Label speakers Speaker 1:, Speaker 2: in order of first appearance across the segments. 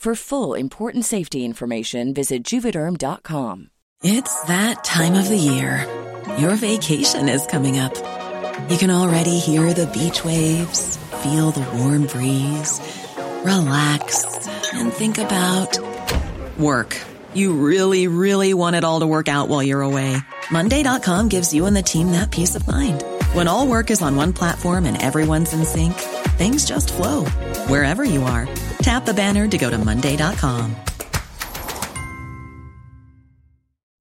Speaker 1: For full important safety information, visit juvederm.com.
Speaker 2: It's that time of the year. Your vacation is coming up. You can already hear the beach waves, feel the warm breeze, relax, and think about work. You really, really want it all to work out while you're away. Monday.com gives you and the team that peace of mind. When all work is on one platform and everyone's in sync, things just flow wherever you are. Tap the banner to go to Monday.com.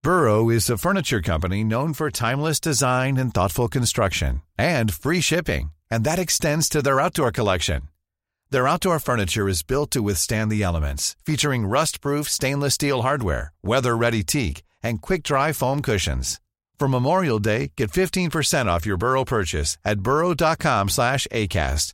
Speaker 3: Burrow is a furniture company known for timeless design and thoughtful construction and free shipping, and that extends to their outdoor collection. Their outdoor furniture is built to withstand the elements, featuring rust-proof stainless steel hardware, weather-ready teak, and quick-dry foam cushions. For Memorial Day, get 15% off your Burrow purchase at burrow.com slash ACAST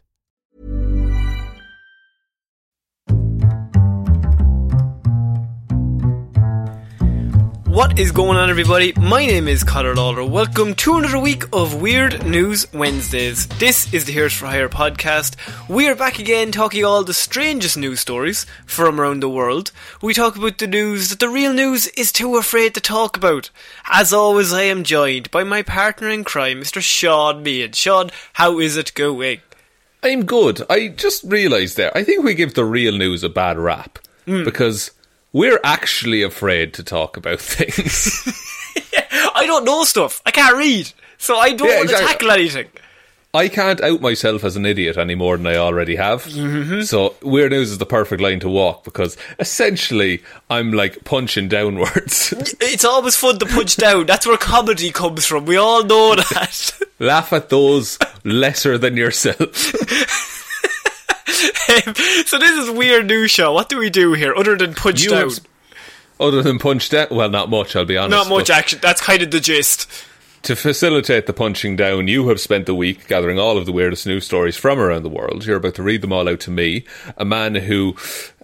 Speaker 4: What is going on, everybody? My name is Connor Lawler. Welcome to another week of Weird News Wednesdays. This is the Heroes for Hire podcast. We are back again talking all the strangest news stories from around the world. We talk about the news that the real news is too afraid to talk about. As always, I am joined by my partner in crime, Mr. Shaun Meighan. Shaun, how is it going?
Speaker 5: I'm good. I just realised there, I think we give the real news a bad rap
Speaker 4: Hmm.
Speaker 5: because we're actually afraid to talk about things.
Speaker 4: I don't know stuff. I can't read. So I don't
Speaker 5: Yeah,
Speaker 4: want to tackle anything.
Speaker 5: I can't out myself as an idiot any more than I already have.
Speaker 4: Mm-hmm.
Speaker 5: So weird news is the perfect line to walk because essentially I'm like punching downwards.
Speaker 4: It's always fun to punch down. That's where comedy comes from. We all know that.
Speaker 5: Laugh at those lesser than yourself.
Speaker 4: So this is weird news show. What do we do here other than punch
Speaker 5: You
Speaker 4: down?
Speaker 5: have- Other than punch down, well, not much. I'll be honest.
Speaker 4: Not much action. That's kind of the gist.
Speaker 5: To facilitate the punching down, you have spent the week gathering all of the weirdest news stories from around the world. You're about to read them all out to me, a man who,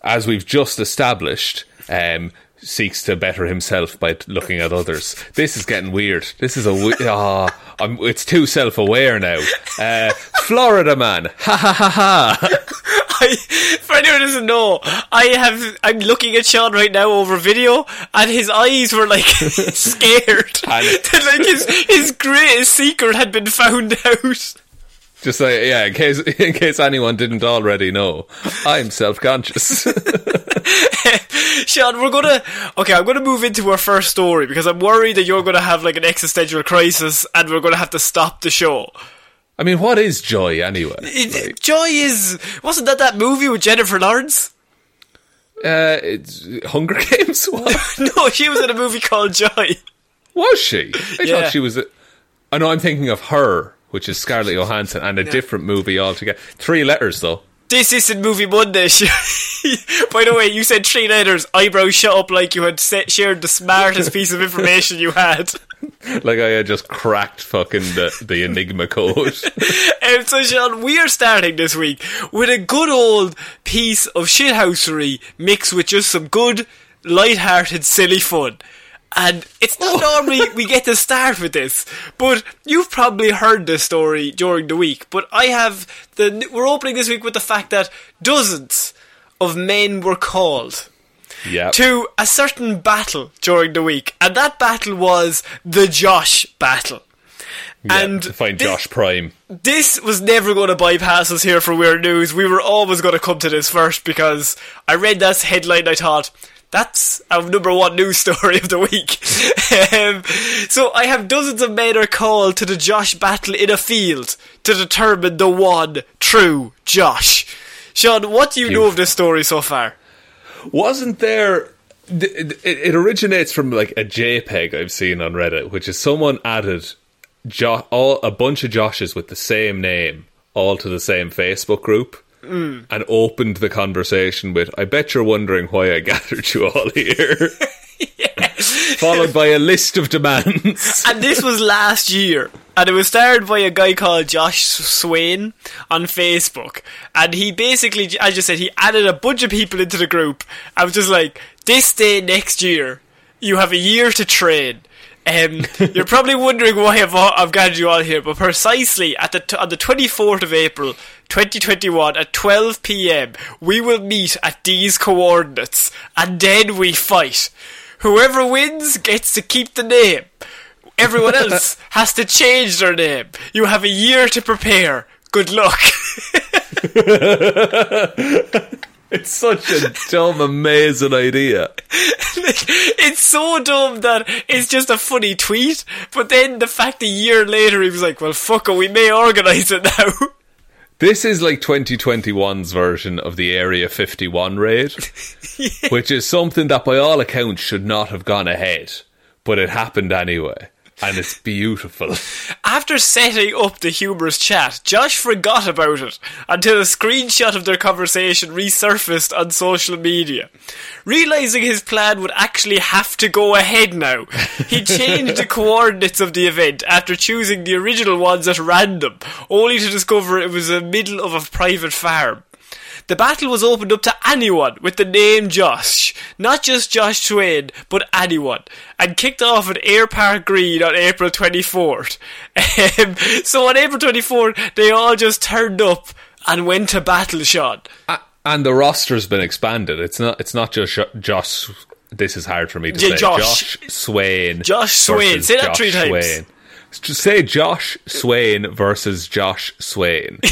Speaker 5: as we've just established, um, seeks to better himself by looking at others. This is getting weird. This is a we- ah, I'm, it's too self-aware now. Uh, Florida man, ha ha ha ha.
Speaker 4: I, for anyone who doesn't know, I have. I'm looking at Shaun right now over video, and his eyes were like scared. That like his his greatest secret had been found out.
Speaker 5: Just like yeah, in case in case anyone didn't already know, I'm self-conscious.
Speaker 4: Shaun, we're gonna. Okay, I'm gonna move into our first story because I'm worried that you're gonna have like an existential crisis, and we're gonna have to stop the show.
Speaker 5: I mean, what is joy anyway?
Speaker 4: It,
Speaker 5: Like-
Speaker 4: Joy is wasn't that that movie with Jennifer Lawrence?
Speaker 5: Uh, it's Hunger Games. What?
Speaker 4: no, she was in a movie called Joy.
Speaker 5: Was she? I
Speaker 4: Yeah.
Speaker 5: thought she was. I know. I'm thinking of her, which is Scarlett Johansson, and a different movie altogether. Three letters though.
Speaker 4: This isn't Movie Monday. By the way, you said three letters. Eyebrows shut up like you had shared the smartest piece of information you had.
Speaker 5: Like I had just cracked fucking the, the Enigma code.
Speaker 4: And um, so, Shaun, we are starting this week with a good old piece of shithousery mixed with just some good, light-hearted, silly fun. And it's not oh. normally we get to start with this, but you've probably heard this story during the week. But I have the we're opening this week with the fact that dozens of men were called
Speaker 5: Yep.
Speaker 4: to a certain battle during the week, and that battle was the Josh battle.
Speaker 5: Yeah,
Speaker 4: and
Speaker 5: to find
Speaker 4: thi-
Speaker 5: Josh Prime.
Speaker 4: this was never going to bypass us here for Weird News. We were always going to come to this first because I read that headline. I thought that's our number one news story of the week. um, so I have dozens of men are called to the Josh battle in a field to determine the one true Josh. Shaun, what do you know of this story so far?
Speaker 5: Wasn't there? It, it originates from like a JPEG I've seen on Reddit, which is someone added jo- all a bunch of Joshes with the same name all to the same Facebook group. Mm. And opened the conversation with, I bet you're wondering why I gathered you all here. Followed by a list of demands.
Speaker 4: and this was last year. And it was started by a guy called Josh Swain on Facebook. And he basically, as you said, he added a bunch of people into the group. I was just like, this day next year, you have a year to train. Um, you're probably wondering why I've, I've gathered you all here, but precisely at the t- on the 24th of April, 2021, at 12 p.m., we will meet at these coordinates, and then we fight. Whoever wins gets to keep the name. Everyone else has to change their name. You have a year to prepare. Good luck.
Speaker 5: It's such a dumb, amazing idea.
Speaker 4: it's so dumb that it's just a funny tweet, but then the fact a year later he was like, well, fuck it, we may organise it now.
Speaker 5: This is like 2021's version of the Area 51 raid, which is something that by all accounts should not have gone ahead, but it happened anyway. And it's beautiful.
Speaker 4: After setting up the humorous chat, Josh forgot about it until a screenshot of their conversation resurfaced on social media. Realizing his plan would actually have to go ahead now, he changed the coordinates of the event after choosing the original ones at random, only to discover it was the middle of a private farm. The battle was opened up to anyone with the name Josh, not just Josh Swain, but anyone, and kicked off at Air Park Green on April 24th. Um, so on April 24th, they all just turned up and went to battle,
Speaker 5: Shaun. And the roster's been expanded. It's not. It's not just Sh- Josh. This is hard for me to
Speaker 4: Yeah,
Speaker 5: say.
Speaker 4: Josh.
Speaker 5: Swain.
Speaker 4: Josh Swain. Say that
Speaker 5: Josh
Speaker 4: three times.
Speaker 5: Swain. Just say Josh Swain versus Josh Swain.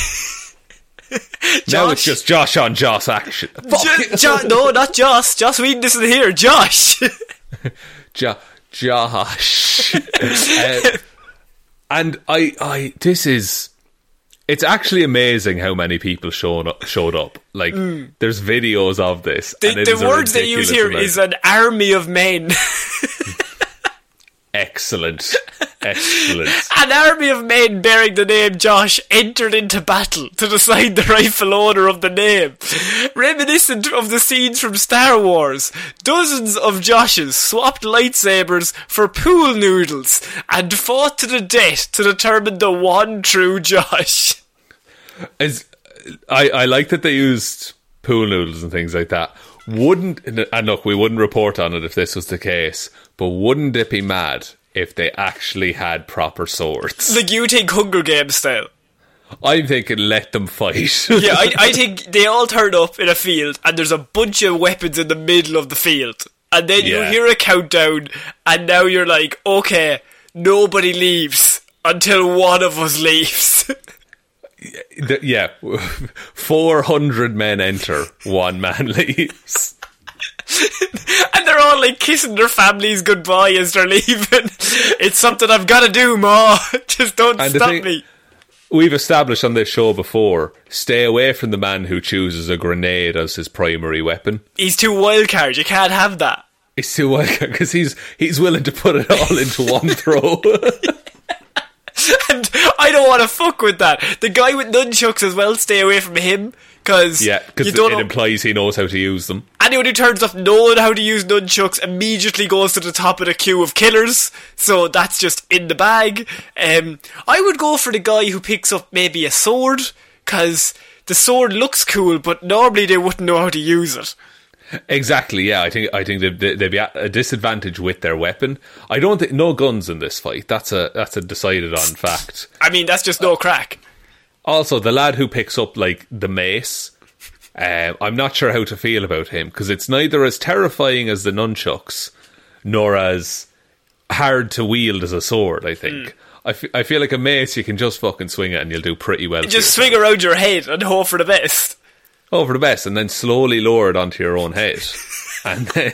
Speaker 5: now it's just Josh on Josh action.
Speaker 4: Jo- no, not Josh. Joss Whedon isn't here. Josh.
Speaker 5: Jo- Josh. Uh, and I, I, this is. It's actually amazing how many people showed up. Showed up. Like, there's videos of this.
Speaker 4: the the words they use here
Speaker 5: amount.
Speaker 4: is an army of men.
Speaker 5: Excellent, excellent.
Speaker 4: An army of men bearing the name Josh entered into battle to decide the rightful owner of the name. Reminiscent of the scenes from Star Wars, dozens of Joshes swapped lightsabers for pool noodles and fought to the death to determine the one true Josh.
Speaker 5: Is I, I like that they used pool noodles and things like that. Wouldn't and look, we wouldn't report on it if this was the case, but wouldn't it be mad if they actually had proper swords?
Speaker 4: Like you think Hunger Games style.
Speaker 5: I'm thinking let them fight.
Speaker 4: Yeah, I, I think they all turn up in a field and there's a bunch of weapons in the middle of the field. And then you hear a countdown and now you're like, okay, nobody leaves until one of us leaves.
Speaker 5: Yeah, four hundred men enter, one man leaves.
Speaker 4: and they're all like kissing their families goodbye as they're leaving. It's something I've got to do, Ma. Just don't
Speaker 5: And
Speaker 4: stop
Speaker 5: thing-
Speaker 4: me.
Speaker 5: We've established on this show before: stay away from the man who chooses a grenade as his primary weapon.
Speaker 4: He's too wild card. You can't have that.
Speaker 5: It's too wild because he's he's willing to put it all into one throw.
Speaker 4: And I don't want to fuck with that. The guy with nunchucks as well, stay away from him. Because
Speaker 5: yeah, because it implies he knows how to use them.
Speaker 4: anyone who turns up knowing how to use nunchucks immediately goes to the top of the queue of killers. So that's just in the bag. Um, I would go for the guy who picks up maybe a sword, because the sword looks cool, but normally they wouldn't know how to use it.
Speaker 5: Exactly. Yeah, I think I think they'd, they'd be at a disadvantage with their weapon. I don't think no guns in this fight. That's a that's a decided on fact.
Speaker 4: I mean, that's just no crack.
Speaker 5: Also, the lad who picks up like the mace, Uh, I'm not sure how to feel about him because it's neither as terrifying as the nunchucks, nor as hard to wield as a sword. I think.
Speaker 4: Hmm.
Speaker 5: I, f- I feel like a mace you can just fucking swing it and you'll do pretty well.
Speaker 4: Just swing around your head and hope for the best.
Speaker 5: Hope for the best, and then slowly lower it onto your own head, and then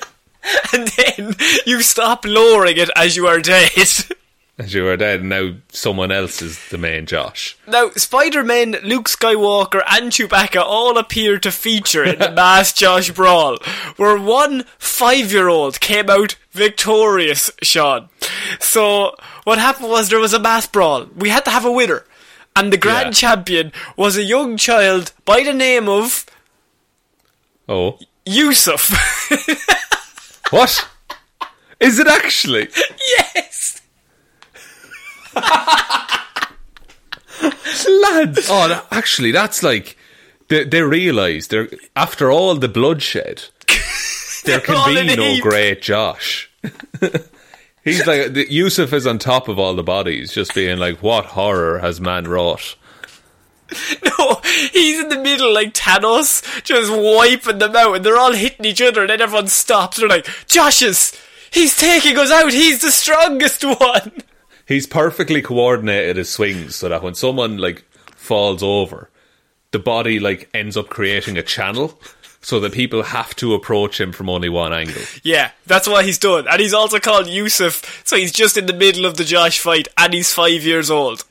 Speaker 4: And then you stop lowering it as you are dead.
Speaker 5: as you were dead, and now someone else is the main Josh.
Speaker 4: Now, Spider Man, Luke Skywalker, and Chewbacca all appear to feature in the Mass Josh Brawl, where one five year old came out victorious, Shaun. So, what happened was there was a mass brawl. We had to have a winner. And the grand
Speaker 5: Yeah.
Speaker 4: champion was a young child by the name of
Speaker 5: Oh,
Speaker 4: Yusuf.
Speaker 5: what is it actually?
Speaker 4: yes!
Speaker 5: Lads. Oh, that, actually, that's like they, they realise they're after all the bloodshed, there can be no
Speaker 4: heap.
Speaker 5: great Josh. He's like the, Yusuf is on top of all the bodies, just being like, "What horror has man wrought?"
Speaker 4: No, he's in the middle like Thanos, just wiping them out, and they're all hitting each other, and then everyone stops. They're like, Josh's! He's taking us out! He's the strongest one!
Speaker 5: He's perfectly coordinated his swings so that when someone like falls over, the body like ends up creating a channel so that people have to approach him from only one angle.
Speaker 4: Yeah, that's what he's done. And he's also called Yusuf, so he's just in the middle of the Josh fight, and he's five years old.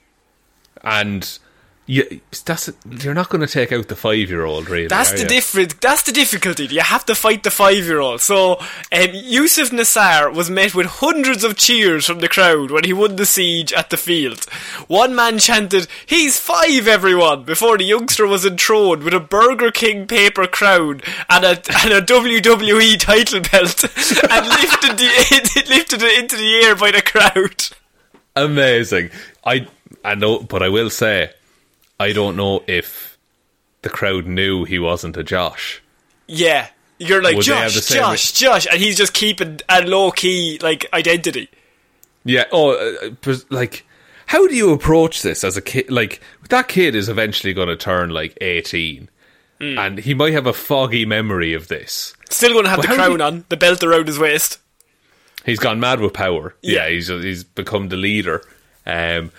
Speaker 5: And you, that's you're not going to take out the five year old, really.
Speaker 4: That's the
Speaker 5: you?
Speaker 4: different. That's the difficulty. You have to fight the five-year-old. So, um, Yusuf Nassar was met with hundreds of cheers from the crowd when he won the siege at the field. One man chanted, "He's five, everyone!" before the youngster was enthroned with a Burger King paper crown and a and a WWE title belt, and lifted the lifted it into the air by the crowd.
Speaker 5: Amazing. I I know, but I will say, I don't know if the crowd knew he wasn't a Josh.
Speaker 4: Yeah. You're like
Speaker 5: Would
Speaker 4: Josh,
Speaker 5: the same
Speaker 4: Josh, Josh, and he's just keeping a low key like identity.
Speaker 5: Yeah. Oh, uh, but, like, how do you approach this as a kid? Like, that kid is eventually going to turn like eighteen,
Speaker 4: Hmm.
Speaker 5: and he might have a foggy memory of this.
Speaker 4: Still going to have
Speaker 5: But
Speaker 4: the crown
Speaker 5: you-
Speaker 4: on, the belt around his waist.
Speaker 5: He's gone mad with power.
Speaker 4: Yeah.
Speaker 5: Yeah, he's he's become the leader. Um,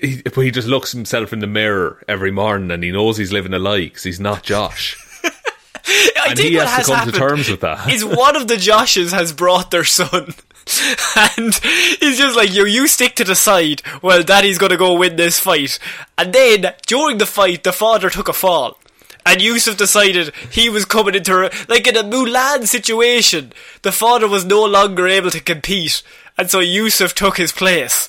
Speaker 5: he, but he just looks himself in the mirror every morning, and he knows he's living a lie because he's not Josh.
Speaker 4: I
Speaker 5: And
Speaker 4: think
Speaker 5: he
Speaker 4: what
Speaker 5: has to
Speaker 4: has
Speaker 5: come to
Speaker 4: happened
Speaker 5: terms with that.
Speaker 4: is one of the Joshes has brought their son. and he's just like, yo, you stick to the side while daddy's gonna go win this fight. And then, during the fight, the father took a fall. And Yusuf decided he was coming into, a- like in a Mulan situation, the father was no longer able to compete. And so Yusuf took his place.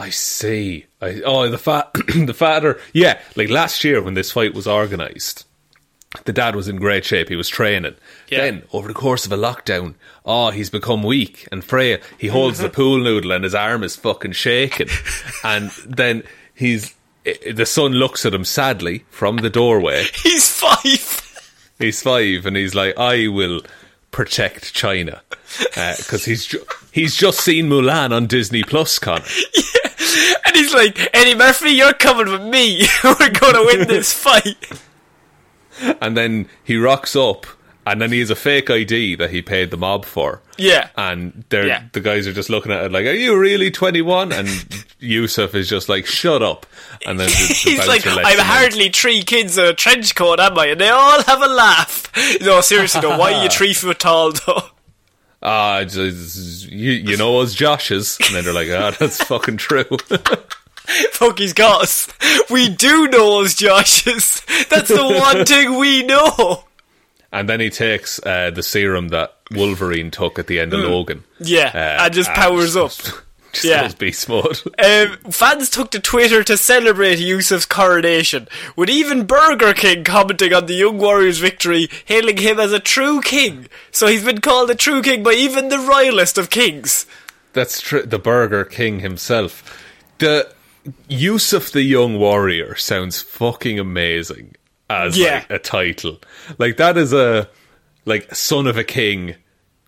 Speaker 5: I see. I, oh, the fa- the father. Yeah, like last year when this fight was organised, the dad was in great shape. He was training.
Speaker 4: Yeah.
Speaker 5: Then over the course of a lockdown, oh, he's become weak and frail. He holds the pool noodle and his arm is fucking shaking. and then he's the son looks at him sadly from the doorway.
Speaker 4: He's five.
Speaker 5: He's five, and he's like, "I will protect China," uh, because he's ju- he's just seen Mulan on Disney Plus, Connor.
Speaker 4: And he's like, Eddie Murphy, you're coming with me. We're gonna win this fight.
Speaker 5: and then he rocks up, and then he has a fake ID that he paid the mob for.
Speaker 4: Yeah.
Speaker 5: And they're
Speaker 4: Yeah.
Speaker 5: the guys are just looking at it like, "Are you really 21?" And Yusuf is just like, "Shut up!" And then the, the
Speaker 4: He's like, I'm hardly three kids in a trench coat, am I? And they all have a laugh. No, seriously, though, why are you three foot tall, though?
Speaker 5: Ah, just- you, you know us Josh's. and then they're like, "Ah, that's fucking true."
Speaker 4: Fuck, he's got us. We do know us, Josh's. That's the one thing we know.
Speaker 5: and then he takes uh, the serum that Wolverine took at the end of Logan.
Speaker 4: Mm. Yeah,
Speaker 5: Uh,
Speaker 4: and just powers up.
Speaker 5: Just
Speaker 4: Yeah.
Speaker 5: beast mode.
Speaker 4: Um, fans took to Twitter to celebrate Yusuf's coronation, with even Burger King commenting on the young warrior's victory, hailing him as a true king. So he's been called a true king by even the royalist of kings.
Speaker 5: That's true. The Burger King himself. The Yusuf the Young Warrior sounds fucking amazing as
Speaker 4: Yeah.
Speaker 5: like, a title. Like that is a like son of a king,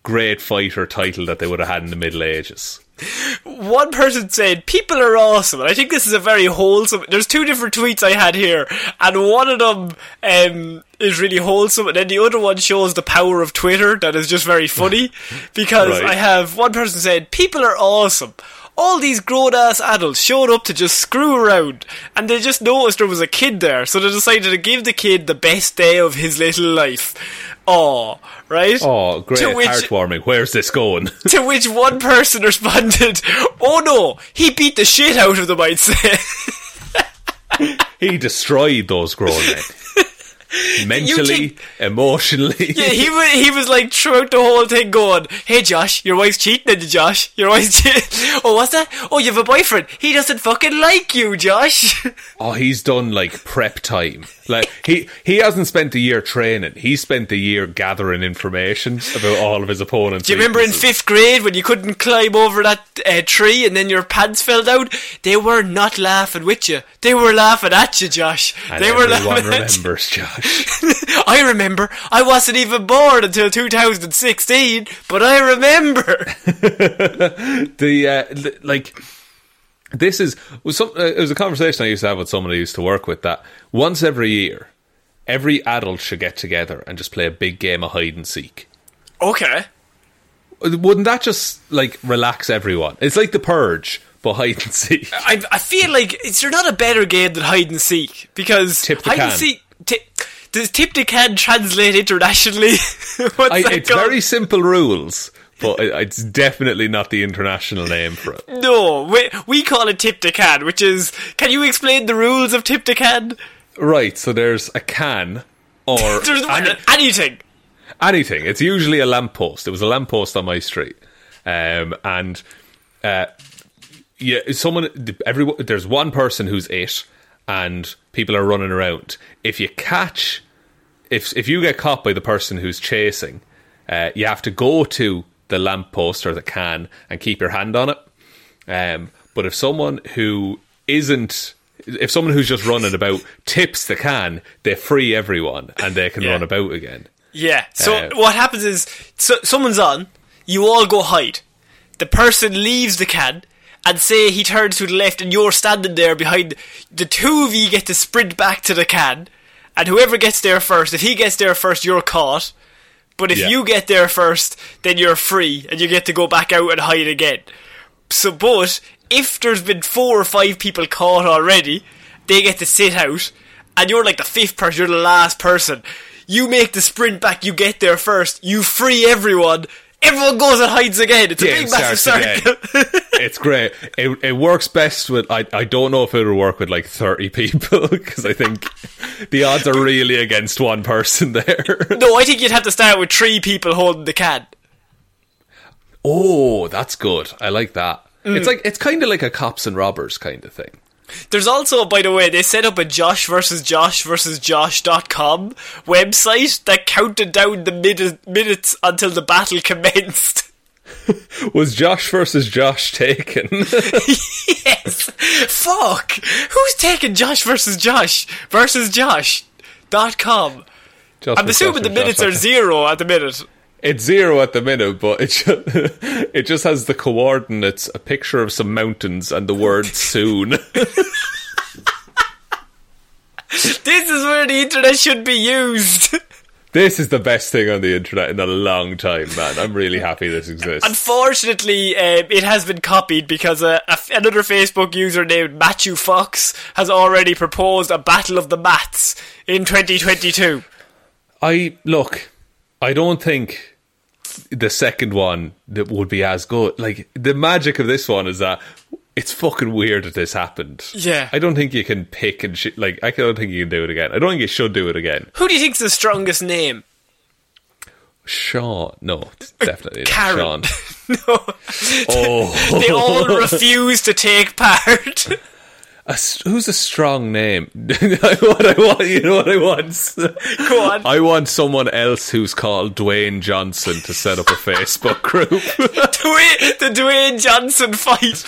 Speaker 5: great fighter title that they would have had in the Middle Ages.
Speaker 4: One person said, People are awesome. And I think this is a very wholesome. There's two different tweets I had here, and one of them um, is really wholesome, and then the other one shows the power of Twitter that is just very funny. Because
Speaker 5: Right.
Speaker 4: I have one person said, People are awesome. All these grown ass adults showed up to just screw around, and they just noticed there was a kid there, so they decided to give the kid the best day of his little life. Aw, right?
Speaker 5: Oh, great,
Speaker 4: To which-
Speaker 5: heartwarming. Where's this going?
Speaker 4: To which one person responded, "Oh no, he beat the shit out of them." I'd say.
Speaker 5: he destroyed those grown men. Mentally,
Speaker 4: think-
Speaker 5: emotionally.
Speaker 4: yeah, he was he was like throughout the whole thing going, "Hey Josh, your wife's cheating on you, Josh. Your wife's cheating. Oh, what's that? Oh, you have a boyfriend. He doesn't fucking like you, Josh."
Speaker 5: Oh, he's done like prep time. Like he he hasn't spent a year training. He spent a year gathering information about all of his opponents.
Speaker 4: Do you remember in fifth grade when you couldn't climb over that uh, tree and then your pants fell down? They were not laughing with you. They were laughing at you, Josh.
Speaker 5: And
Speaker 4: they were
Speaker 5: everyone
Speaker 4: laughing at you.
Speaker 5: remembers, Josh.
Speaker 4: I remember. I wasn't even born until 2016, but I remember.
Speaker 5: the uh, li- like this is was some uh, it was a conversation I used to have with someone I used to work with that once every year every adult should get together and just play a big game of hide and seek
Speaker 4: okay.
Speaker 5: wouldn't that just like relax everyone it's like the purge but hide and seek
Speaker 4: I, I feel like is there not a better game than hide and seek because hide and seek. Does tip translate internationally?
Speaker 5: I, it's
Speaker 4: called?
Speaker 5: very simple rules but it's definitely not the international name for it
Speaker 4: no. We, we call it tip which is. Can you explain the rules of tip
Speaker 5: right so there's a can or
Speaker 4: There's
Speaker 5: any-
Speaker 4: anything.
Speaker 5: anything. It's usually a lamppost. It was a lamppost on my street, um, and uh, yeah, someone. Every there's one person who's it, and people are running around. If you catch, if if you get caught by the person who's chasing, uh, you have to go to the lamppost or the can and keep your hand on it. Um, but if someone who isn't if someone who's just running about tips the can, they free everyone and they can
Speaker 4: Yeah.
Speaker 5: run about again.
Speaker 4: Yeah. So
Speaker 5: Uh,
Speaker 4: what happens is, so, someone's on. You all go hide. The person leaves the can, and say he turns to the left, and you're standing there behind. The two of you get to sprint back to the can, and whoever gets there first, if he gets there first, you're caught. But if
Speaker 5: Yeah.
Speaker 4: you get there first, then you're free, and you get to go back out and hide again. So, but if there's been four or five people caught already, they get to sit out, and you're like the fifth person, you're the last person. You make the sprint back, you get there first, you free everyone, everyone goes and hides again. It's a big massive circle.
Speaker 5: it's great. It, it works best with. I, I don't know if it would work with like thirty people because I think the odds are really against one person there.
Speaker 4: no, I think you'd have to start with three people holding the can.
Speaker 5: oh, that's good. I like that.
Speaker 4: Mm.
Speaker 5: It's like it's kind of like a cops and robbers kind of thing.
Speaker 4: There's also, by the way, they set up a Josh versus Josh versus Josh.com website that counted down the minute, minutes until the battle commenced.
Speaker 5: Was Josh versus Josh taken?
Speaker 4: yes! Fuck! Who's taking Josh versus Josh versus Josh.com?
Speaker 5: Josh
Speaker 4: I'm assuming the
Speaker 5: Josh
Speaker 4: minutes are zero at the minute.
Speaker 5: It's zero at the minute, but it just, it just has the coordinates, a picture of some mountains, and the word soon.
Speaker 4: This is where the internet should be used.
Speaker 5: this is the best thing on the internet in a long time, man. I'm really happy this exists.
Speaker 4: Unfortunately, um, it has been copied because uh, another Facebook user named Matthew Fox has already proposed a battle of the mats in 2022.
Speaker 5: I look. I don't think the second one that would be as good. Like the magic of this one is that it's fucking weird that this happened.
Speaker 4: Yeah.
Speaker 5: I don't think you can pick and shit. Like I don't think you can do it again. I don't think you should do it again.
Speaker 4: Who do you think's the strongest name?
Speaker 5: Shaun, no, definitely not
Speaker 4: Karen.
Speaker 5: Shaun.
Speaker 4: no.
Speaker 5: Oh,
Speaker 4: They all refuse to take part.
Speaker 5: A who's a strong name? what I want, you know what I want?
Speaker 4: Go on.
Speaker 5: I want someone else who's called Dwayne Johnson to set up a Facebook group.
Speaker 4: Dwayne, the Dwayne Johnson fight.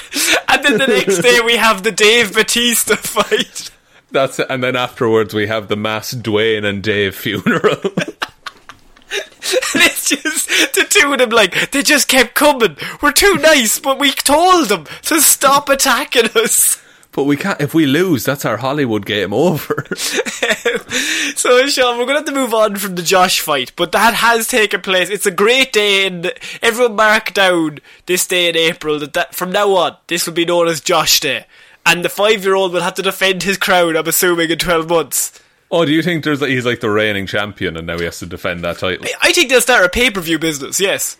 Speaker 4: And then the next day we have the Dave Batista fight.
Speaker 5: That's it. And then afterwards we have the mass Dwayne and Dave funeral.
Speaker 4: and it's just the two of them like they just kept coming. We're too nice, but we told them to stop attacking us.
Speaker 5: But we can't. If we lose, that's our Hollywood game over.
Speaker 4: so, Shaun, we're going to have to move on from the Josh fight, but that has taken place. It's a great day, and everyone mark down this day in April that, that from now on, this will be known as Josh Day. And the five year old will have to defend his crown, I'm assuming, in 12 months.
Speaker 5: Oh, do you think there's he's like the reigning champion and now he has to defend that title?
Speaker 4: I think they'll start a pay per view business, yes.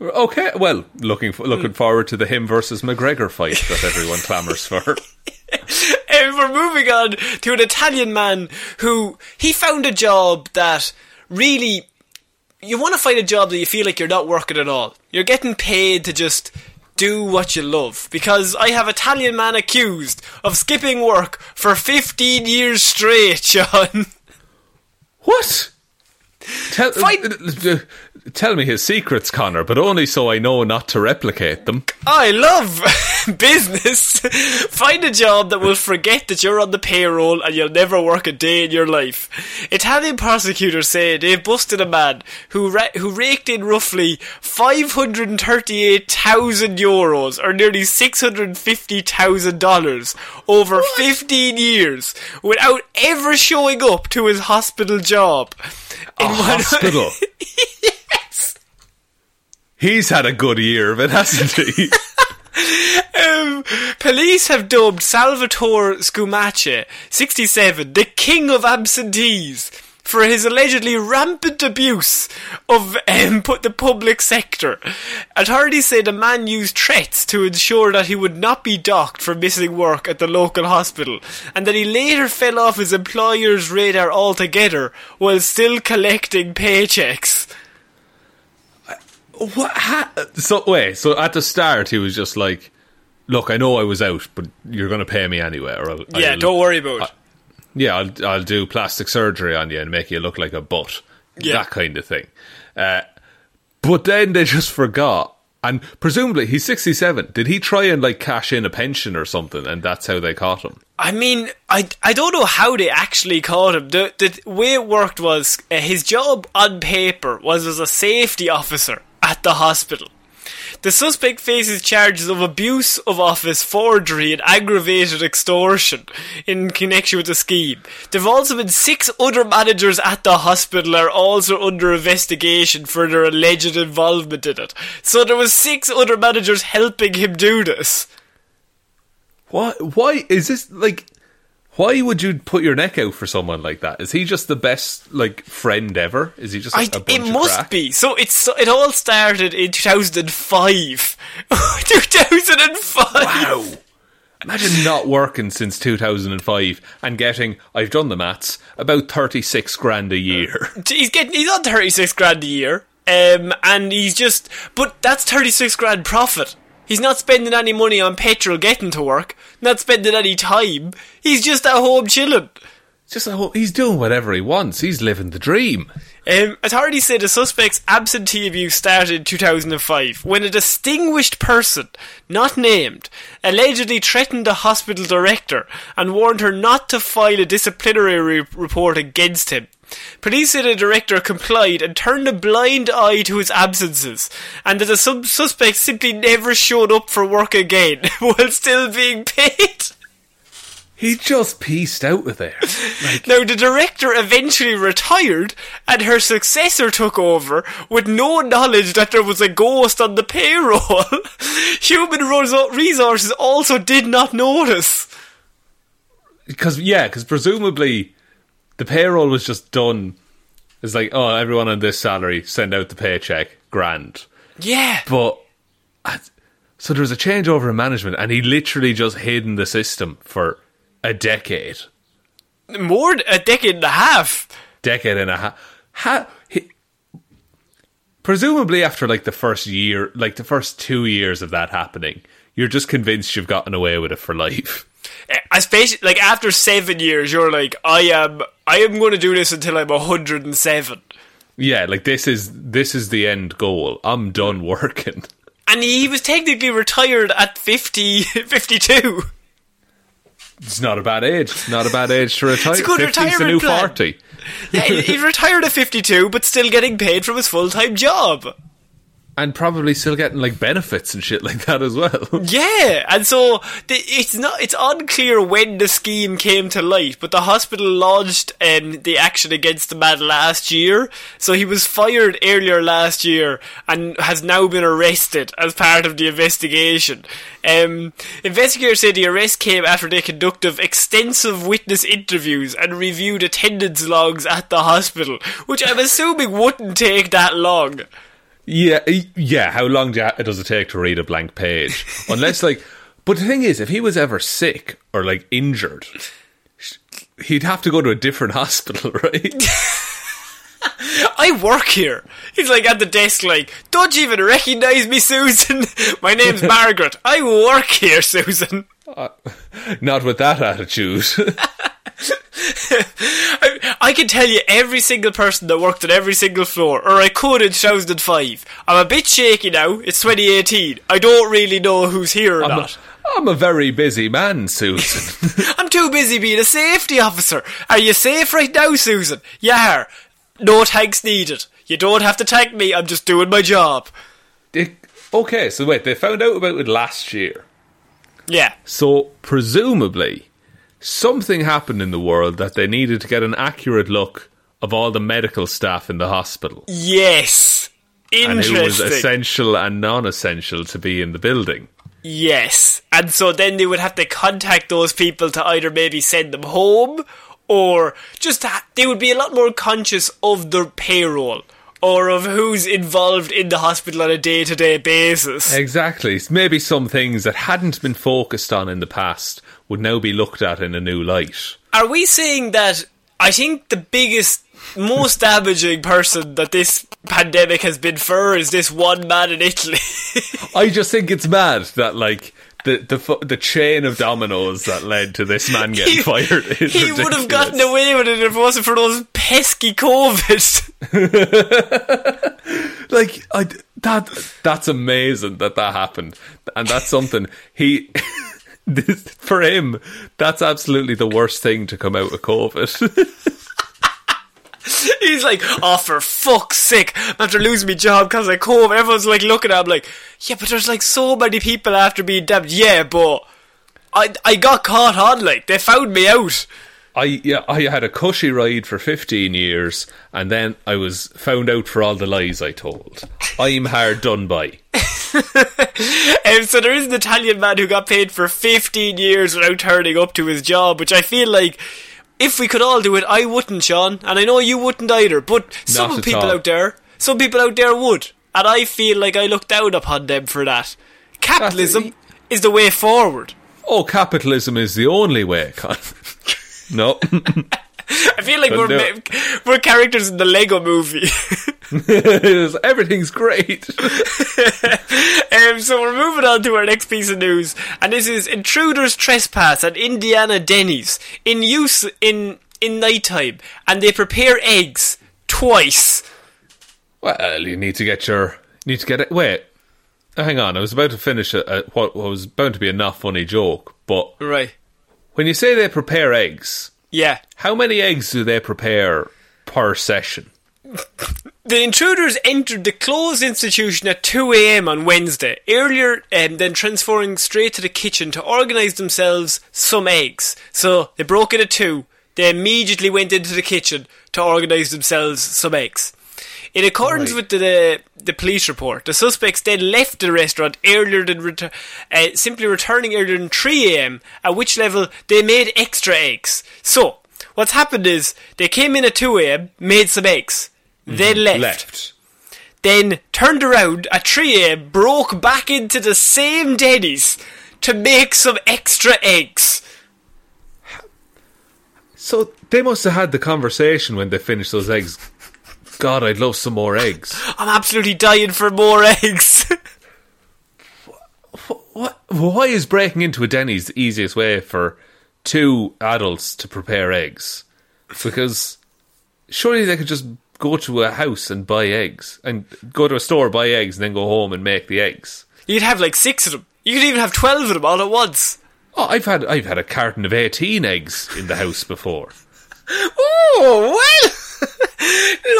Speaker 5: Okay, well, looking for, looking forward to the him versus McGregor fight that everyone clamours for.
Speaker 4: and we're moving on to an Italian man who he found a job that really you want to find a job that you feel like you're not working at all. You're getting paid to just do what you love. Because I have Italian man accused of skipping work for 15 years straight, Shaun.
Speaker 5: What? Tell, uh, tell me his secrets, Connor, but only so I know not to replicate them.
Speaker 4: I love business. Find a job that will forget that you're on the payroll and you'll never work a day in your life. Italian prosecutors say they've busted a man who ra- who raked in roughly 538,000 euros or nearly $650,000 over what? 15 years without ever showing up to his hospital job.
Speaker 5: A hospital? yes! He's had a good year of it, hasn't he?
Speaker 4: um, police have dubbed Salvatore Scumace, 67, the king of absentees for his allegedly rampant abuse of um, the public sector. Authorities say the man used threats to ensure that he would not be docked for missing work at the local hospital, and that he later fell off his employer's radar altogether while still collecting paychecks.
Speaker 5: What? Ha- so wait. So at the start, he was just like, "Look, I know I was out, but you're going to pay me anyway." Or I'll,
Speaker 4: yeah,
Speaker 5: I'll,
Speaker 4: don't worry about it.
Speaker 5: Yeah, I'll I'll do plastic surgery on you and make you look like a butt. Yeah. That kind of thing. Uh, but then they just forgot. And presumably he's 67. Did he try and like cash in a pension or something and that's how they caught him?
Speaker 4: I mean, I, I don't know how they actually caught him. The, the way it worked was uh, his job on paper was as a safety officer at the hospital. The suspect faces charges of abuse of office, forgery, and aggravated extortion in connection with the scheme. There have also been six other managers at the hospital are also under investigation for their alleged involvement in it. So there was six other managers helping him do this.
Speaker 5: What? Why is this like? Why would you put your neck out for someone like that? Is he just the best like friend ever? Is he just? A, I,
Speaker 4: it must
Speaker 5: crack?
Speaker 4: be. So it's it all started in two thousand five. two thousand and five.
Speaker 5: Wow. Imagine not working since 2005 and getting, I've done the maths, about 36 grand a year.
Speaker 4: He's getting, he's on 36 grand a year. Um, and he's just, but that's 36 grand profit. He's not spending any money on petrol getting to work, not spending any time. He's just at home chilling.
Speaker 5: Just at home. He's doing whatever he wants. He's living the dream.
Speaker 4: Um, authorities say the suspect's absentee abuse started in 2005 when a distinguished person, not named, allegedly threatened the hospital director and warned her not to file a disciplinary report against him. Police and the director complied and turned a blind eye to his absences, and that the sub- suspect simply never showed up for work again while still being paid.
Speaker 5: He just pieced out of there.
Speaker 4: Like, now, the director eventually retired, and her successor took over with no knowledge that there was a ghost on the payroll. Human resources also did not notice.
Speaker 5: Because, yeah, because presumably the payroll was just done. It's like, oh, everyone on this salary, send out the paycheck, grand.
Speaker 4: Yeah.
Speaker 5: But so there was a changeover in management, and he literally just hid in the system for a decade.
Speaker 4: More a decade and a half.
Speaker 5: Decade and a half. How, he, presumably, after like the first year, like the first two years of that happening, you're just convinced you've gotten away with it for life.
Speaker 4: Especially like after seven years, you're like, I am, I am going to do this until I'm 107.
Speaker 5: Yeah, like this is this is the end goal. I'm done working.
Speaker 4: And he was technically retired at 50, 52.
Speaker 5: It's not a bad age. It's not a bad age to retire.
Speaker 4: It's a good
Speaker 5: 50's the
Speaker 4: retirement
Speaker 5: new
Speaker 4: plan.
Speaker 5: 40.
Speaker 4: Yeah, he, he retired at 52, but still getting paid from his full time job.
Speaker 5: And probably still getting like benefits and shit like that as well.
Speaker 4: Yeah, and so the, it's not it's unclear when the scheme came to light, but the hospital launched um, the action against the man last year. So he was fired earlier last year and has now been arrested as part of the investigation. Um, investigators say the arrest came after they conducted extensive witness interviews and reviewed attendance logs at the hospital, which I'm assuming wouldn't take that long.
Speaker 5: Yeah, yeah. How long do you, does it take to read a blank page? Unless, like, but the thing is, if he was ever sick or like injured, he'd have to go to a different hospital, right?
Speaker 4: I work here. He's like at the desk, like, don't you even recognise me, Susan? My name's Margaret. I work here, Susan.
Speaker 5: Uh, not with that attitude.
Speaker 4: I, I can tell you every single person that worked on every single floor, or I could in 2005. I'm a bit shaky now. It's 2018. I don't really know who's here or
Speaker 5: I'm,
Speaker 4: not.
Speaker 5: a, I'm a very busy man, Susan.
Speaker 4: I'm too busy being a safety officer. Are you safe right now, Susan? Yeah. No thanks needed. You don't have to thank me. I'm just doing my job.
Speaker 5: They- okay, so wait, they found out about it last year.
Speaker 4: Yeah.
Speaker 5: So presumably, something happened in the world that they needed to get an accurate look of all the medical staff in the hospital.
Speaker 4: Yes.
Speaker 5: and
Speaker 4: Interesting.
Speaker 5: who was essential and non-essential to be in the building.
Speaker 4: Yes. And so then they would have to contact those people to either maybe send them home or just ha- they would be a lot more conscious of their payroll or of who's involved in the hospital on a day to day basis.
Speaker 5: Exactly. Maybe some things that hadn't been focused on in the past would now be looked at in a new light.
Speaker 4: Are we saying that I think the biggest, most damaging person that this pandemic has been for is this one man in Italy?
Speaker 5: I just think it's mad that like the the the chain of dominoes that led to this man getting fired is
Speaker 4: he would have gotten away with it if it wasn't for those pesky COVID.
Speaker 5: like I, that that's amazing that that happened and that's something he this, for him that's absolutely the worst thing to come out of covid
Speaker 4: He's like, oh, for fuck's sake, after losing my job because of COVID. Everyone's like looking at him like, yeah, but there's like so many people after being damned. Yeah, but I I got caught on, like, they found me out.
Speaker 5: I yeah i had a cushy ride for 15 years and then i was found out for all the lies i told i'm hard done by
Speaker 4: Um, so there is an Italian man who got paid for 15 years without turning up to his job, which I feel like if we could all do it, I wouldn't, Shaun, and I know you wouldn't either. But some people
Speaker 5: all.
Speaker 4: out there, some people out there would, and I feel like I look down upon them for that. Capitalism is the way forward.
Speaker 5: oh capitalism is the only way Con. no
Speaker 4: I feel like we're ma- we're characters in the Lego movie.
Speaker 5: everything's great
Speaker 4: um, so we're moving on to our next piece of news, and this is intruders trespass at Indiana Denny's in use in in nighttime, and they prepare eggs twice.
Speaker 5: Well, you need to get your need to get it. Wait, hang on. I was about to finish a, a, what was bound to be a not funny joke, but
Speaker 4: Right.
Speaker 5: When you say they prepare eggs,
Speaker 4: Yeah.
Speaker 5: how many eggs do they prepare per session?
Speaker 4: The intruders entered the closed institution at 2 a.m. on Wednesday, earlier um, than transferring straight to the kitchen to organise themselves some eggs. So they broke in at 2, they immediately went into the kitchen to organise themselves some eggs. In accordance
Speaker 5: Right.
Speaker 4: with the the police report, the suspects then left the restaurant earlier than uh, simply returning earlier than 3 a.m. At which level they made extra eggs. So what's happened is they came in at 2 a.m., made some eggs, then left,
Speaker 5: Left.
Speaker 4: then turned around at 3 a.m., broke back into the same Denny's to make some extra eggs.
Speaker 5: So they must have had the conversation when they finished those eggs. God, I'd love some more eggs.
Speaker 4: I'm absolutely dying for more eggs.
Speaker 5: What? Why is breaking into a Denny's the easiest way for two adults to prepare eggs? Because surely they could just go to a house and buy eggs, and go to a store, buy eggs, and then go home and make the eggs.
Speaker 4: You'd have like six of them. You could even have 12 of them all at once.
Speaker 5: Oh, I've had I've had a carton of eighteen eggs in the house before.
Speaker 4: Oh well,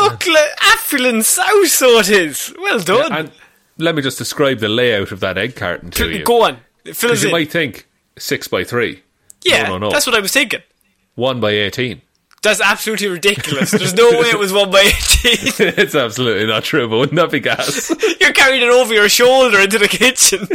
Speaker 4: look, like affluent south, so it is. Well done.
Speaker 5: And let me just describe the layout of that egg carton to you.
Speaker 4: Go on, fill us
Speaker 5: you
Speaker 4: in.
Speaker 5: might think six by three.
Speaker 4: yeah,
Speaker 5: no, no, no.
Speaker 4: that's what I was thinking.
Speaker 5: One by eighteen.
Speaker 4: That's absolutely ridiculous. There's no way it was one by eighteen.
Speaker 5: it's absolutely not true, but wouldn't that be gas?
Speaker 4: You're carrying it over your shoulder into the kitchen.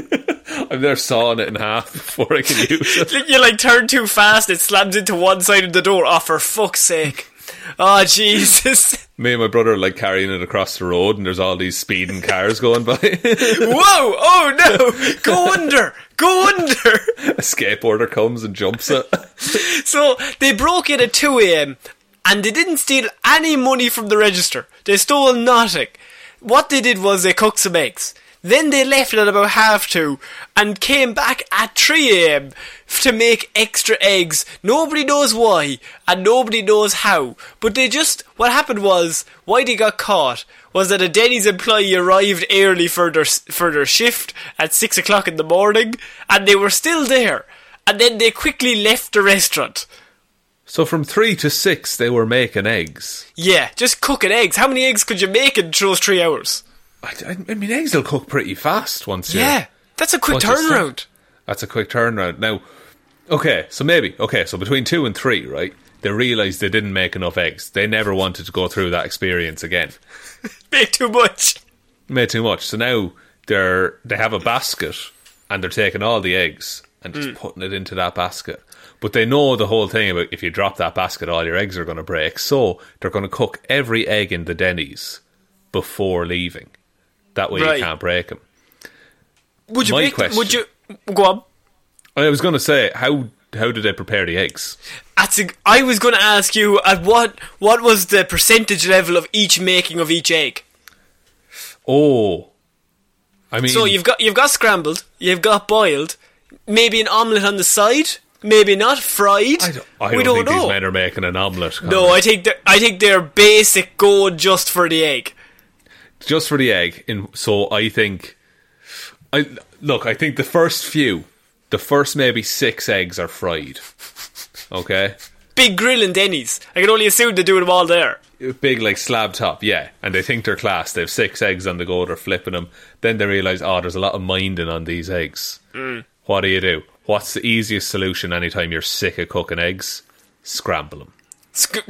Speaker 5: I'm there sawing it in half before I can use it.
Speaker 4: you like turn too fast, it slams into one side of the door. Oh, for fuck's sake! Oh Jesus!
Speaker 5: Me and my brother are like carrying it across the road, and there's all these speeding cars going by.
Speaker 4: Whoa! Oh no! Go under! Go under!
Speaker 5: a skateboarder comes and jumps it.
Speaker 4: So they broke in at 2 a.m. and they didn't steal any money from the register. They stole nothing. What they did was they cooked some eggs. Then they left at about half two and came back at 3 a.m. to make extra eggs. Nobody knows why and nobody knows how. But they just, what happened was, why they got caught was that a Denny's employee arrived early for their, for their shift at 6 o'clock in the morning and they were still there. And then they quickly left the restaurant.
Speaker 5: So from three to six, they were making eggs.
Speaker 4: Yeah, just cooking eggs. How many eggs could you make in those three hours?
Speaker 5: I, I- I mean, eggs will cook pretty fast once you
Speaker 4: Yeah, that's a quick turnaround.
Speaker 5: That's a quick turnaround. Now, okay, so maybe okay, so between two and three, right? They realised they didn't make enough eggs. They never wanted to go through that experience again.
Speaker 4: Make too much.
Speaker 5: Made too much. So now they're they have a basket and they're taking all the eggs and just mm. putting it into that basket. But they know the whole thing about if you drop that basket, all your eggs are going to break. So they're going to cook every egg in the Denny's before leaving. That way
Speaker 4: Right.
Speaker 5: you can't break them.
Speaker 4: Would you
Speaker 5: My
Speaker 4: make them, would you go on?
Speaker 5: I was going to say how how did they prepare the eggs?
Speaker 4: That's a, I was going to ask you at what what was the percentage level of each making of each egg?
Speaker 5: Oh, I mean,
Speaker 4: So you've got you've got scrambled, you've got boiled, maybe an omelette on the side, maybe not fried.
Speaker 5: I don't, I
Speaker 4: we
Speaker 5: don't,
Speaker 4: don't
Speaker 5: think
Speaker 4: know.
Speaker 5: these men are making an omelette.
Speaker 4: no, I think they're, I think they're basic going just for the egg.
Speaker 5: Just for the egg. In so I think, I look. I think the first few, the first maybe six eggs are fried. Okay,
Speaker 4: Big grill in Denny's. I can only assume they're doing them all there.
Speaker 5: big like slab top, yeah. And they think they're class. They have six eggs on the go. They're flipping them. Then they realize, oh, there's a lot of minding on these eggs. Mm. What do you do? What's the easiest solution anytime you're sick of cooking eggs? Scramble them.
Speaker 4: Sc-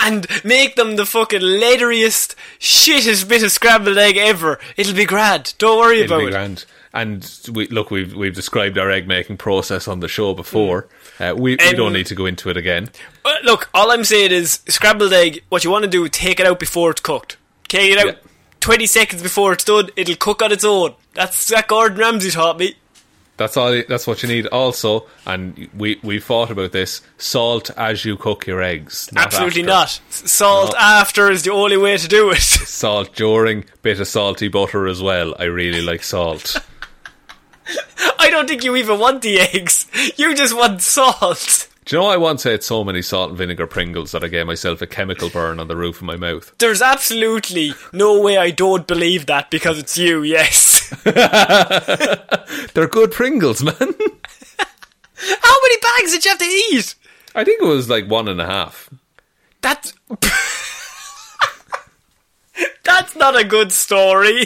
Speaker 4: and make them the fucking leatheriest, shittest bit of scrambled egg ever. It'll be grand. Don't worry
Speaker 5: It'll
Speaker 4: about
Speaker 5: be
Speaker 4: it.
Speaker 5: grand. And we, look, we've we've described our egg making process on the show before. Uh, we, we
Speaker 4: Um,
Speaker 5: don't need to go into it again.
Speaker 4: Uh, look, all I'm saying is scrambled egg. What you want to do, take it out before it's cooked. Take it out
Speaker 5: Yeah.
Speaker 4: twenty seconds before it's done. It'll cook on its own. That's that Gordon Ramsay taught me.
Speaker 5: That's all. That's what you need. Also, and we we thought about this: salt as you cook your eggs. not
Speaker 4: Absolutely
Speaker 5: after.
Speaker 4: not. Salt
Speaker 5: No.
Speaker 4: after is the only way to do it.
Speaker 5: Salt during, bit of salty butter as well. I really like salt.
Speaker 4: I don't think you even want the eggs. You just want salt.
Speaker 5: Do you know I once ate so many salt and vinegar Pringles that I gave myself a chemical burn on the roof of my mouth?
Speaker 4: There's absolutely no way I don't believe that because it's you, yes.
Speaker 5: They're good Pringles, man.
Speaker 4: How many bags did you have to eat?
Speaker 5: I think it was like one and a half.
Speaker 4: That's. That's not a good story.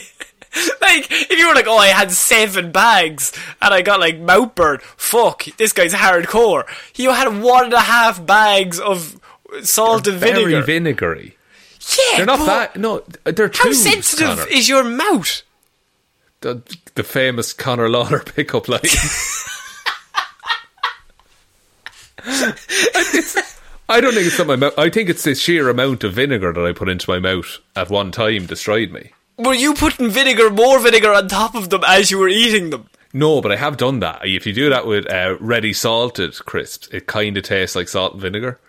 Speaker 4: like, if you were like, oh, I had seven bags and I got like mouth burn, fuck, this guy's hardcore. You had one and a half bags of salt and
Speaker 5: Very
Speaker 4: vinegar.
Speaker 5: vinegary.
Speaker 4: yeah,
Speaker 5: They're not that. No, they're
Speaker 4: too.
Speaker 5: How
Speaker 4: sensitive
Speaker 5: Connor.
Speaker 4: is your mouth?
Speaker 5: The, the famous Connor Lawler pickup line. I don't think it's my mouth. I think it's the sheer amount of vinegar that I put into my mouth at one time destroyed me.
Speaker 4: Were you putting vinegar, more vinegar on top of them as you were eating them?
Speaker 5: No, but I have done that. If you do that with uh, ready salted crisps, it kind of tastes like salt and vinegar.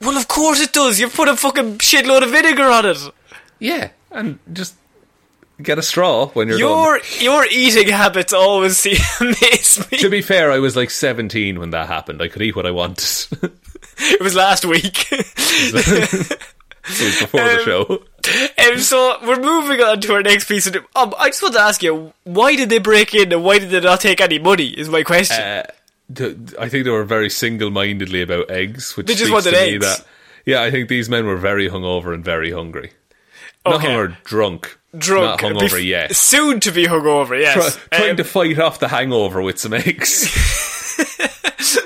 Speaker 4: Well, of course it does. You've put a fucking shitload of vinegar on it.
Speaker 5: Yeah, and just get a straw when you're
Speaker 4: Your
Speaker 5: done.
Speaker 4: your eating habits always amaze me.
Speaker 5: To be fair, I was like 17 when that happened. I could eat what I wanted.
Speaker 4: It was last week.
Speaker 5: it was before the
Speaker 4: Um,
Speaker 5: show.
Speaker 4: Um, so we're moving on to our next piece of. Um, I just want to ask you, why did they break in and why did they not take any money? Is my question.
Speaker 5: Uh, I think they were very single-mindedly about eggs, which
Speaker 4: They just wanted eggs.
Speaker 5: that yeah, I think these men were very hungover and very hungry. Not
Speaker 4: Okay.
Speaker 5: hungover, drunk,
Speaker 4: Drunk,
Speaker 5: not hungover
Speaker 4: bef-
Speaker 5: yet.
Speaker 4: Soon to be hungover. Yes.
Speaker 5: Try- trying
Speaker 4: Um,
Speaker 5: to fight off the hangover with some eggs.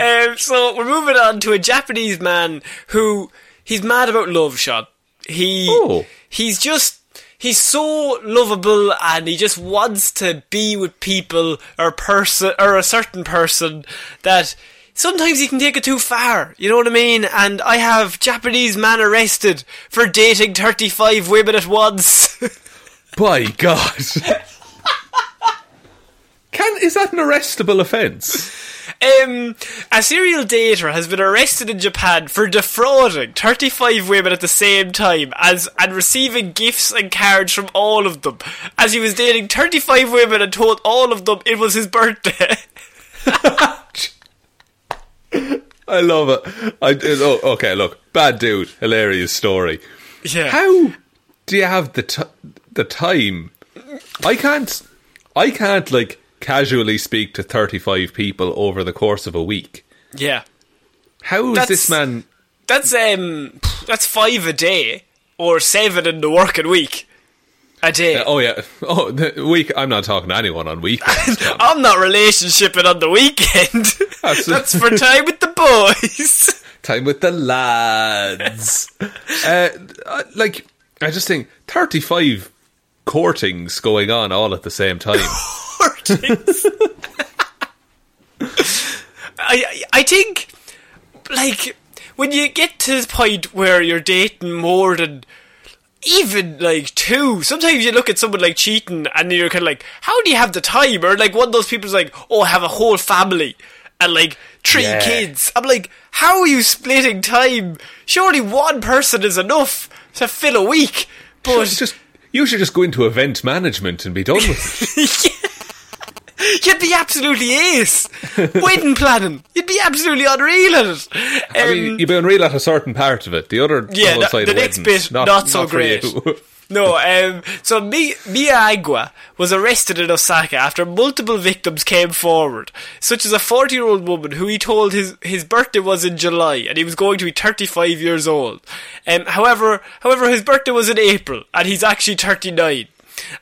Speaker 4: Um, so we're moving on to a Japanese man who he's mad about love, Shaun. He
Speaker 5: Oh.
Speaker 4: he's just he's so lovable and he just wants to be with people or person or a certain person that sometimes he can take it too far. You know what I mean? And I have Japanese man arrested for dating thirty five women at once.
Speaker 5: By God. Can is that an arrestable offence?
Speaker 4: Um, a serial dater has been arrested in Japan for defrauding 35 women at the same time as and receiving gifts and cards from all of them. As he was dating 35 women and told all of them it was his birthday.
Speaker 5: I love it. I oh, okay. Look, bad dude, hilarious story.
Speaker 4: yeah.
Speaker 5: How do you have the t- the time? I can't. I can't like casually speak to thirty five people over the course of a week.
Speaker 4: Yeah.
Speaker 5: How is
Speaker 4: That's-
Speaker 5: this man?
Speaker 4: That's um that's 5 a day or 7 in the working week. A day.
Speaker 5: Oh yeah. Oh, the week. I'm not talking to anyone on weekends.
Speaker 4: I'm not relationshiping on the weekend.
Speaker 5: That's-
Speaker 4: that's for time with the boys.
Speaker 5: Time with the lads. uh, like I just think thirty five courtings going on all at the same time.
Speaker 4: I I- I think like when you get to the point where you're dating more than even like two, sometimes you look at someone like cheating and you're kind of like, how do you have the time? Or like one of those people's like, oh, I have a whole family and like three
Speaker 5: Yeah.
Speaker 4: kids. I'm like, how are you splitting time? Surely one person is enough to fill a week. But
Speaker 5: just you should just go into event management and be done with it.
Speaker 4: You'd be absolutely ace. Wedding planning. You'd be absolutely unreal at it.
Speaker 5: I mean,
Speaker 4: Um,
Speaker 5: you've been real at a certain part of it. The other
Speaker 4: yeah, the,
Speaker 5: side
Speaker 4: the
Speaker 5: of
Speaker 4: next
Speaker 5: weddings,
Speaker 4: bit not, so
Speaker 5: for
Speaker 4: great. no, um, so Mi- Mia Agua was arrested in Osaka after multiple victims came forward, such as a 40-year-old woman who he told his, his birthday was in July and he was going to be 35 years old. Um, however, however, his birthday was in April and he's actually 39.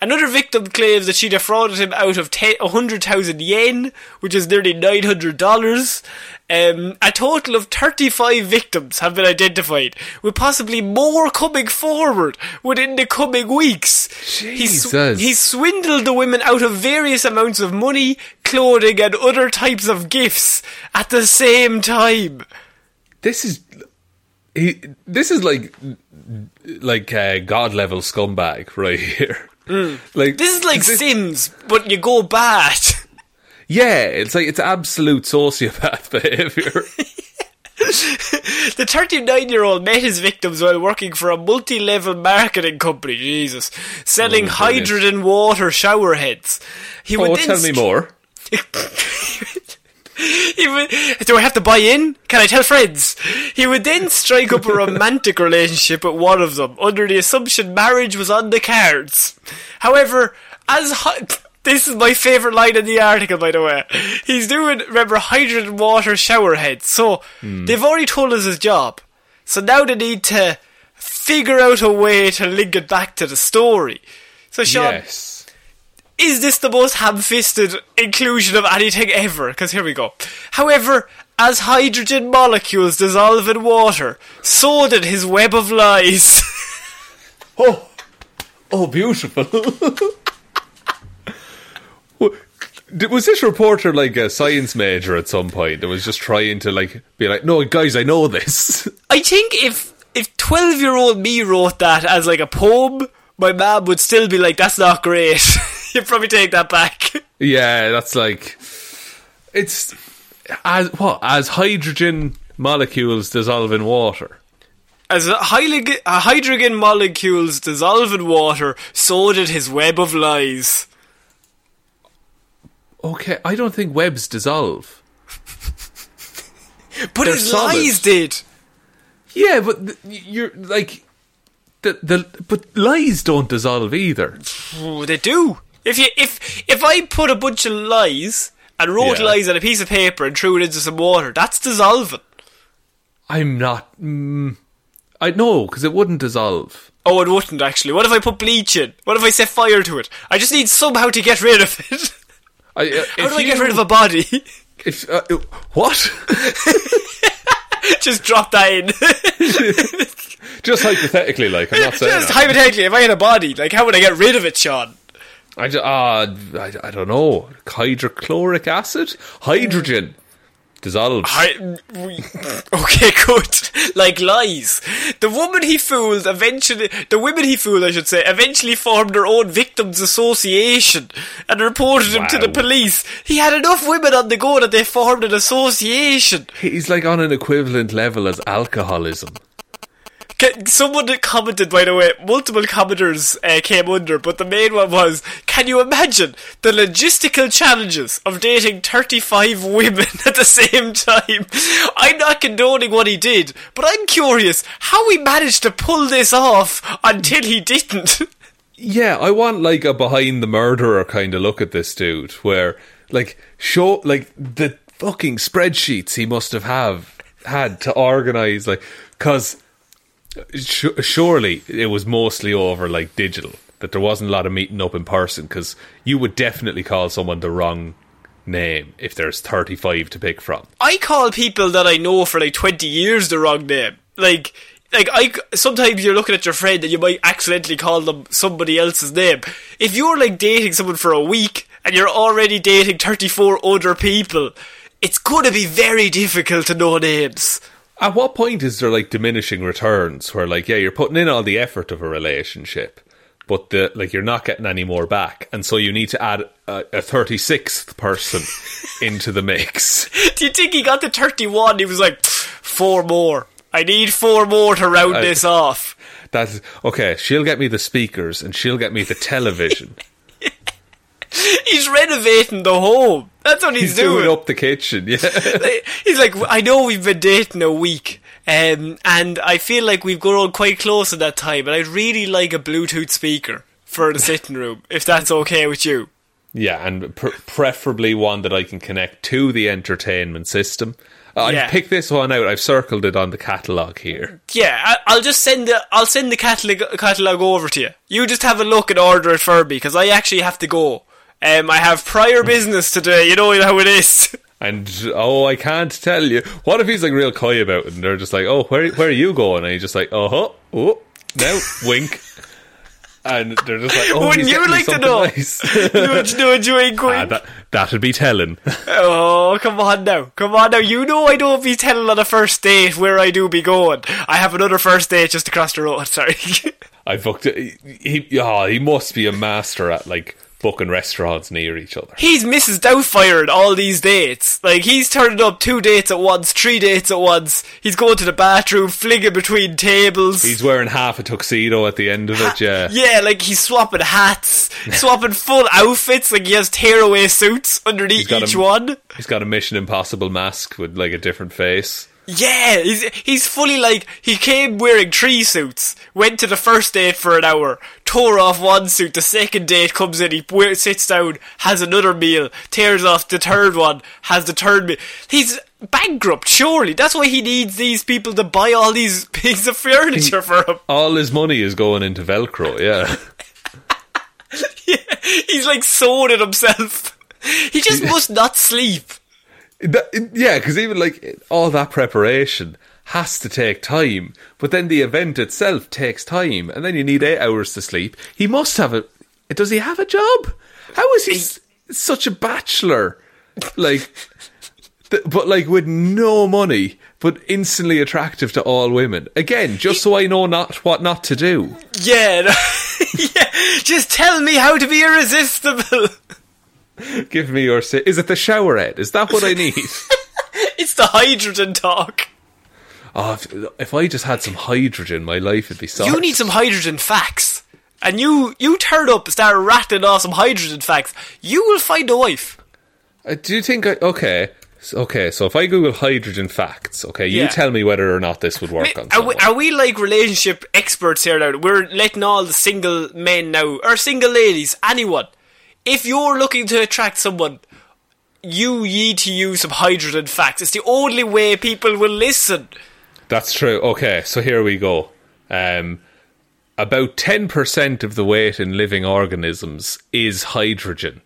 Speaker 4: Another victim claims that she defrauded him out of 10 100,000 yen, which is nearly $900. Um, a total of 35 victims have been identified, with possibly more coming forward within the coming weeks.
Speaker 5: Jesus.
Speaker 4: he's swindled the women out of various amounts of money, clothing, and other types of gifts at the same time.
Speaker 5: this is he. This is like like uh, god level scumbag right here. Like
Speaker 4: Mm. This is like Sims, but you go bad.
Speaker 5: yeah, it's like it's absolute sociopath behavior.
Speaker 4: The 39 year old met his victims while working for a multi level marketing company, Jesus, selling
Speaker 5: Oh,
Speaker 4: hydrogen water shower heads. He
Speaker 5: oh,
Speaker 4: would
Speaker 5: tell me more.
Speaker 4: He would, do I have to buy in? Can I tell friends? He would then strike up a romantic relationship with one of them under the assumption marriage was on the cards. However, as this is my favourite line in the article, by the way. He's doing, remember, hydrogen water shower heads. So, hmm. they've already told us his job. So now they need to figure out a way to link it back to the story. So, Shaun,
Speaker 5: Yes.
Speaker 4: Is this the most ham-fisted inclusion of anything ever? Because here we go. However, as hydrogen molecules dissolve in water, so did his web of lies.
Speaker 5: Oh, oh, beautiful. Was this reporter like a science major at some point that was just trying to like be like, no, guys, I know this.
Speaker 4: I think if if twelve-year-old me wrote that as like a poem, my mom would still be like, "That's not great." You'd probably take that back.
Speaker 5: yeah, that's like, it's as what as hydrogen molecules dissolve in water.
Speaker 4: As a hydrogen molecules dissolve in water, so did his web of lies.
Speaker 5: Okay, I don't think webs dissolve.
Speaker 4: But
Speaker 5: They're
Speaker 4: his
Speaker 5: solid.
Speaker 4: lies did.
Speaker 5: Yeah, but th- you're like, the, the but lies don't dissolve either.
Speaker 4: They do. If you if if I put a bunch of lies and wrote
Speaker 5: Yeah.
Speaker 4: lies on a piece of paper and threw it into some water, that's dissolving.
Speaker 5: I'm not. Mm, I know because it wouldn't dissolve.
Speaker 4: Oh, it wouldn't actually. What if I put bleach in? What if I set fire to it? I just need somehow to get rid of it.
Speaker 5: I, uh,
Speaker 4: How
Speaker 5: if
Speaker 4: do I get rid of a body?
Speaker 5: If, uh, what?
Speaker 4: just drop that in.
Speaker 5: Just hypothetically, like I'm not saying.
Speaker 4: just
Speaker 5: that.
Speaker 4: hypothetically, if I had a body, like how would I get rid of it, Shaun?
Speaker 5: I, uh, I, I don't know. Hydrochloric acid, hydrogen Dissolved.
Speaker 4: I, okay, good. Like lies. The woman he fooled eventually, the women he fooled, I should say, eventually formed their own victims association and reported him to the police. He had enough women on the go that they formed an association.
Speaker 5: He's like on an equivalent level as alcoholism.
Speaker 4: Ca- Someone commented, by the way, multiple commenters uh, came under, but the main one was, can you imagine the logistical challenges of dating 35 women at the same time? I'm not condoning what he did, but I'm curious how he managed to pull this off until he didn't.
Speaker 5: Yeah, I want like a behind the murderer kind of look at this dude, where like show like the fucking spreadsheets he must have have had to organize, like because surely it was mostly over like digital that there wasn't a lot of meeting up in person because you would definitely call someone the wrong name if there's 35 to pick from.
Speaker 4: I call people that I know for like 20 years the wrong name. Like, like I sometimes you're looking at your friend and you might accidentally call them somebody else's name. If you're like dating someone for a week and you're already dating 34 other people, it's going to be very difficult to know names.
Speaker 5: At what point is there like diminishing returns where like yeah you're putting in all the effort of a relationship, but the like you're not getting any more back, and so you need to add a, a thirty sixth person into the mix.
Speaker 4: Do you think he got to 31? He was like, four more. I need four more to round
Speaker 5: I-
Speaker 4: this off.
Speaker 5: That's okay. She'll get me the speakers and she'll get me the television.
Speaker 4: He's renovating the home. That's what he's,
Speaker 5: He's doing up the kitchen. Yeah,
Speaker 4: He's like, I know we've been dating a week, um, and I feel like we've grown quite close at that time, and I'd really like a Bluetooth speaker for the sitting room, if that's okay with you.
Speaker 5: yeah, and pr- preferably one that I can connect to the entertainment system. Uh,
Speaker 4: Yeah.
Speaker 5: I've picked this one out. I've circled it on the catalogue here.
Speaker 4: Yeah, I, I'll just send the I'll send the catalog catalog over to you. You just have a look and order it for me because I actually have to go. Um, I have prior business today. You know how it is.
Speaker 5: And oh, I can't tell you. What if he's like real coy about it, and they're just like, "Oh, where where are you going?" And he's just like, "Uh huh, oh, now wink." And they're just like, "Oh,
Speaker 4: Wouldn't you like to know?
Speaker 5: nice."
Speaker 4: You know what you ain't
Speaker 5: Ah, that that'd be telling.
Speaker 4: Oh, come on now. Come on now. You know I don't be telling on a first date where I do be going. I have another first date just across the road, sorry.
Speaker 5: I booked it. He, he, oh, he must be a master at like booking restaurants near each other.
Speaker 4: he's Mrs. Doubtfire in all these dates. Like, he's turning up two dates at once, three dates at once. He's going to the bathroom, flinging between tables.
Speaker 5: He's wearing half a tuxedo at the end of it. Yeah,
Speaker 4: yeah, like he's swapping hats, swapping full outfits, like he has tearaway suits underneath each
Speaker 5: him-
Speaker 4: one.
Speaker 5: he's got a Mission Impossible mask with like a different face.
Speaker 4: Yeah, he's he's fully like he came wearing three suits, went to the first date for an hour, tore off one suit. The second date comes in, he sits down, has another meal, tears off the third one, has the third meal. He's bankrupt, surely. That's why he needs these people to buy all these pieces of furniture for him.
Speaker 5: All his money is going into Velcro. Yeah.
Speaker 4: He's like sewing it himself. He just must not sleep.
Speaker 5: That, yeah, because even like all that preparation has to take time, but then the event itself takes time, and then you need eight hours to sleep. He must have a. Does he have a job? How is he s- such a bachelor? Like, th- but like with no money, but instantly attractive to all women. Again, just so I know not what not to do.
Speaker 4: Yeah, no- yeah. Just tell me how to be irresistible.
Speaker 5: Give me your. Si- is it the showerhead? Is that what I need?
Speaker 4: It's the hydrogen talk.
Speaker 5: oh, if, if I just had some hydrogen, my life would be sorted.
Speaker 4: You need some hydrogen facts. And you, you turn up and start rattling off some hydrogen facts. You will find a wife.
Speaker 5: Uh, do you think? I, okay, Okay, so if I Google hydrogen facts, okay, you
Speaker 4: Yeah.
Speaker 5: tell me whether or not this would work on
Speaker 4: Are we, are we like relationship experts here now? We're letting all the single men now, or single ladies, anyone. If you're looking to attract someone, you need to use some hydrogen facts. It's the only way people will listen.
Speaker 5: That's true. Okay, so here we go. Um, about 10% of the weight in living organisms is hydrogen.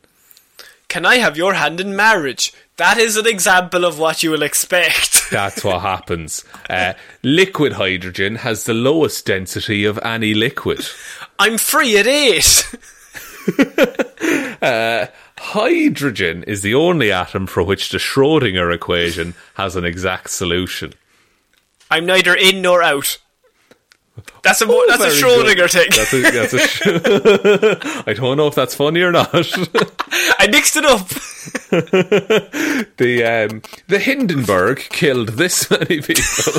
Speaker 4: Can I have your hand in marriage? That is an example of what you will expect.
Speaker 5: That's what happens. Uh, liquid hydrogen has the lowest density of any liquid.
Speaker 4: I'm free at eight.
Speaker 5: Hydrogen is the only atom for which the Schrodinger equation has an exact solution.
Speaker 4: I'm neither in nor out. That's a mo- that's a Schrodinger
Speaker 5: good.
Speaker 4: thing.
Speaker 5: That's a, that's a sh- I don't know if that's funny or not.
Speaker 4: I mixed it up.
Speaker 5: the um, the Hindenburg killed this many people.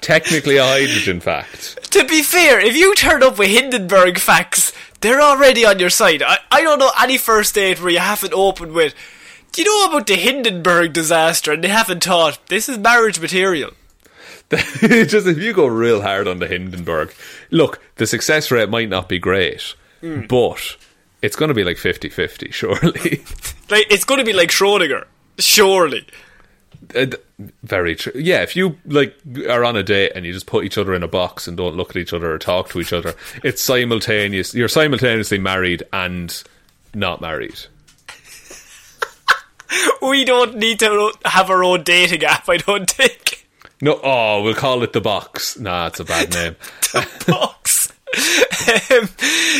Speaker 5: Technically a hydrogen fact.
Speaker 4: to be fair, if you turn up with Hindenburg facts, they're already on your side. I, I don't know any first date where you haven't opened with, do you know about the Hindenburg disaster? And they haven't thought, this is marriage material.
Speaker 5: Just if you go real hard on the Hindenburg, look, the success rate might not be great, but it's going to be like 50-50, surely.
Speaker 4: Like, it's going to be like Schrodinger. Surely.
Speaker 5: Uh, th- Very true. Yeah, if you like are on a date and you just put each other in a box and don't look at each other or talk to each other, it's simultaneous. You're simultaneously married and not married.
Speaker 4: We don't need to have our own dating app, I don't think.
Speaker 5: No, oh, we'll call it the box. Nah, it's a bad name.
Speaker 4: the Box. Um,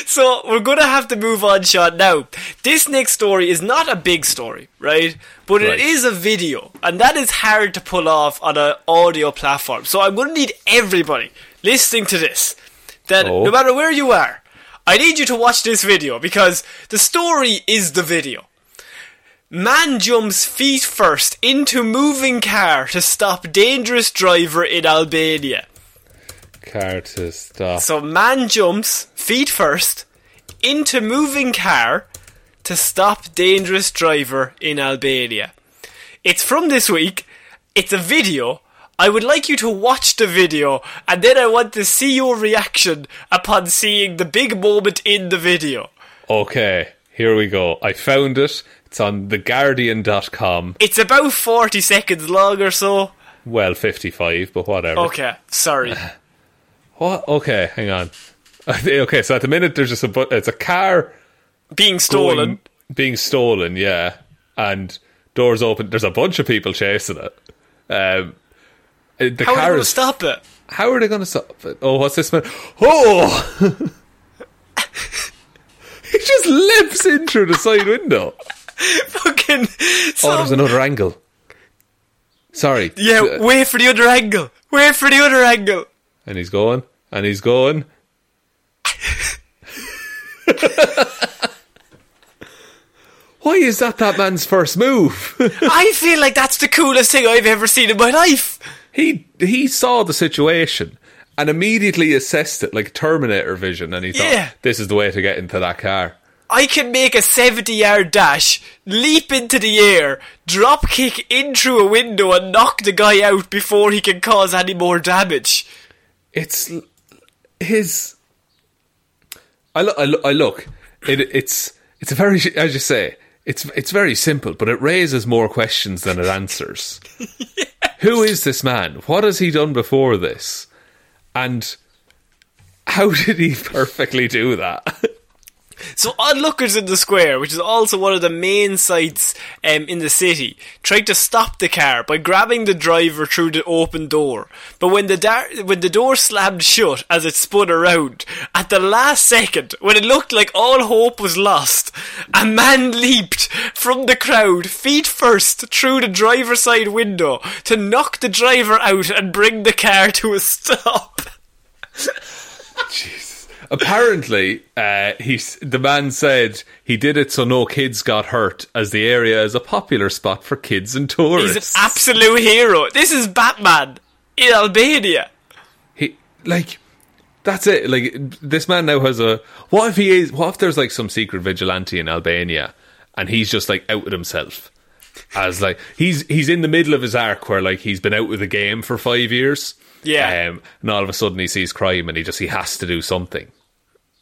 Speaker 4: so we're going to have to move on, Shaun. Now, this next story is not a big story, right? But
Speaker 5: Right.
Speaker 4: it is a video, and that is hard to pull off on an audio platform. So I'm going to need everybody listening to this that
Speaker 5: Oh.
Speaker 4: no matter where you are, I need you to watch this video because the story is the video. Man jumps feet first into moving car to stop dangerous driver in Albania.
Speaker 5: Car to stop.
Speaker 4: So man jumps feet first into moving car to stop dangerous driver in Albania. It's from this week. It's a video. I would like you to watch the video and then I want to see your reaction upon seeing the big moment in the video.
Speaker 5: Okay, here we go. I found it. It's on theguardian.com.
Speaker 4: It's about 40 seconds long or so.
Speaker 5: Well, 55, but whatever.
Speaker 4: Okay, sorry.
Speaker 5: What? Okay, hang on. Okay, so at the minute there's just a bu- it's a car
Speaker 4: Being stolen.
Speaker 5: going- being stolen, yeah, and doors open. There's a bunch of people chasing it. Um, uh, the
Speaker 4: How are they
Speaker 5: car
Speaker 4: going to stop it?
Speaker 5: How are they going to stop it? Oh, what's this man? Oh! he just lips in through the side window.
Speaker 4: Fucking.
Speaker 5: Oh, there's another angle. Sorry.
Speaker 4: yeah,
Speaker 5: Uh,
Speaker 4: wait for the other angle. Wait for the other angle.
Speaker 5: and he's going, and he's going. Why is that that man's first move?
Speaker 4: I feel like that's the coolest thing I've ever seen in my life.
Speaker 5: he he saw the situation and immediately assessed it like Terminator vision, and he thought,
Speaker 4: Yeah.
Speaker 5: "This is the way to get into that car."
Speaker 4: I can make a 70 yard dash, leap into the air, drop kick in through a window and knock the guy out before he can cause any more damage.
Speaker 5: it's his. I look. I look. I look. It, it's it's a very as you say. It's it's very simple, but it raises more questions than it answers. Who is this man? What has he done before this? And how did he perfectly do that?
Speaker 4: So onlookers in the square, which is also one of the main sites um, in the city, tried to stop the car by grabbing the driver through the open door. But when the dar- when the door slammed shut as it spun around, at the last second, when it looked like all hope was lost, a man leaped from the crowd, feet first, through the driver's side window to knock the driver out and bring the car to a stop.
Speaker 5: Apparently, uh, he's, the man said he did it so no kids got hurt, as the area is a popular spot for kids and tourists.
Speaker 4: He's an absolute hero. This is Batman in Albania.
Speaker 5: he like that's it. Like this man now has a. What if he is? What if there's like some secret vigilante in Albania, and he's just like out with himself, as like he's he's in the middle of his arc where like he's been out with the game for five years.
Speaker 4: Yeah.
Speaker 5: um, and all of a sudden he sees crime and he just he has to do something.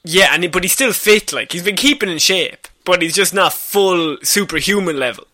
Speaker 4: Yeah, and he- but he's still fit. Like he's been keeping in shape, but he's just not full superhuman level.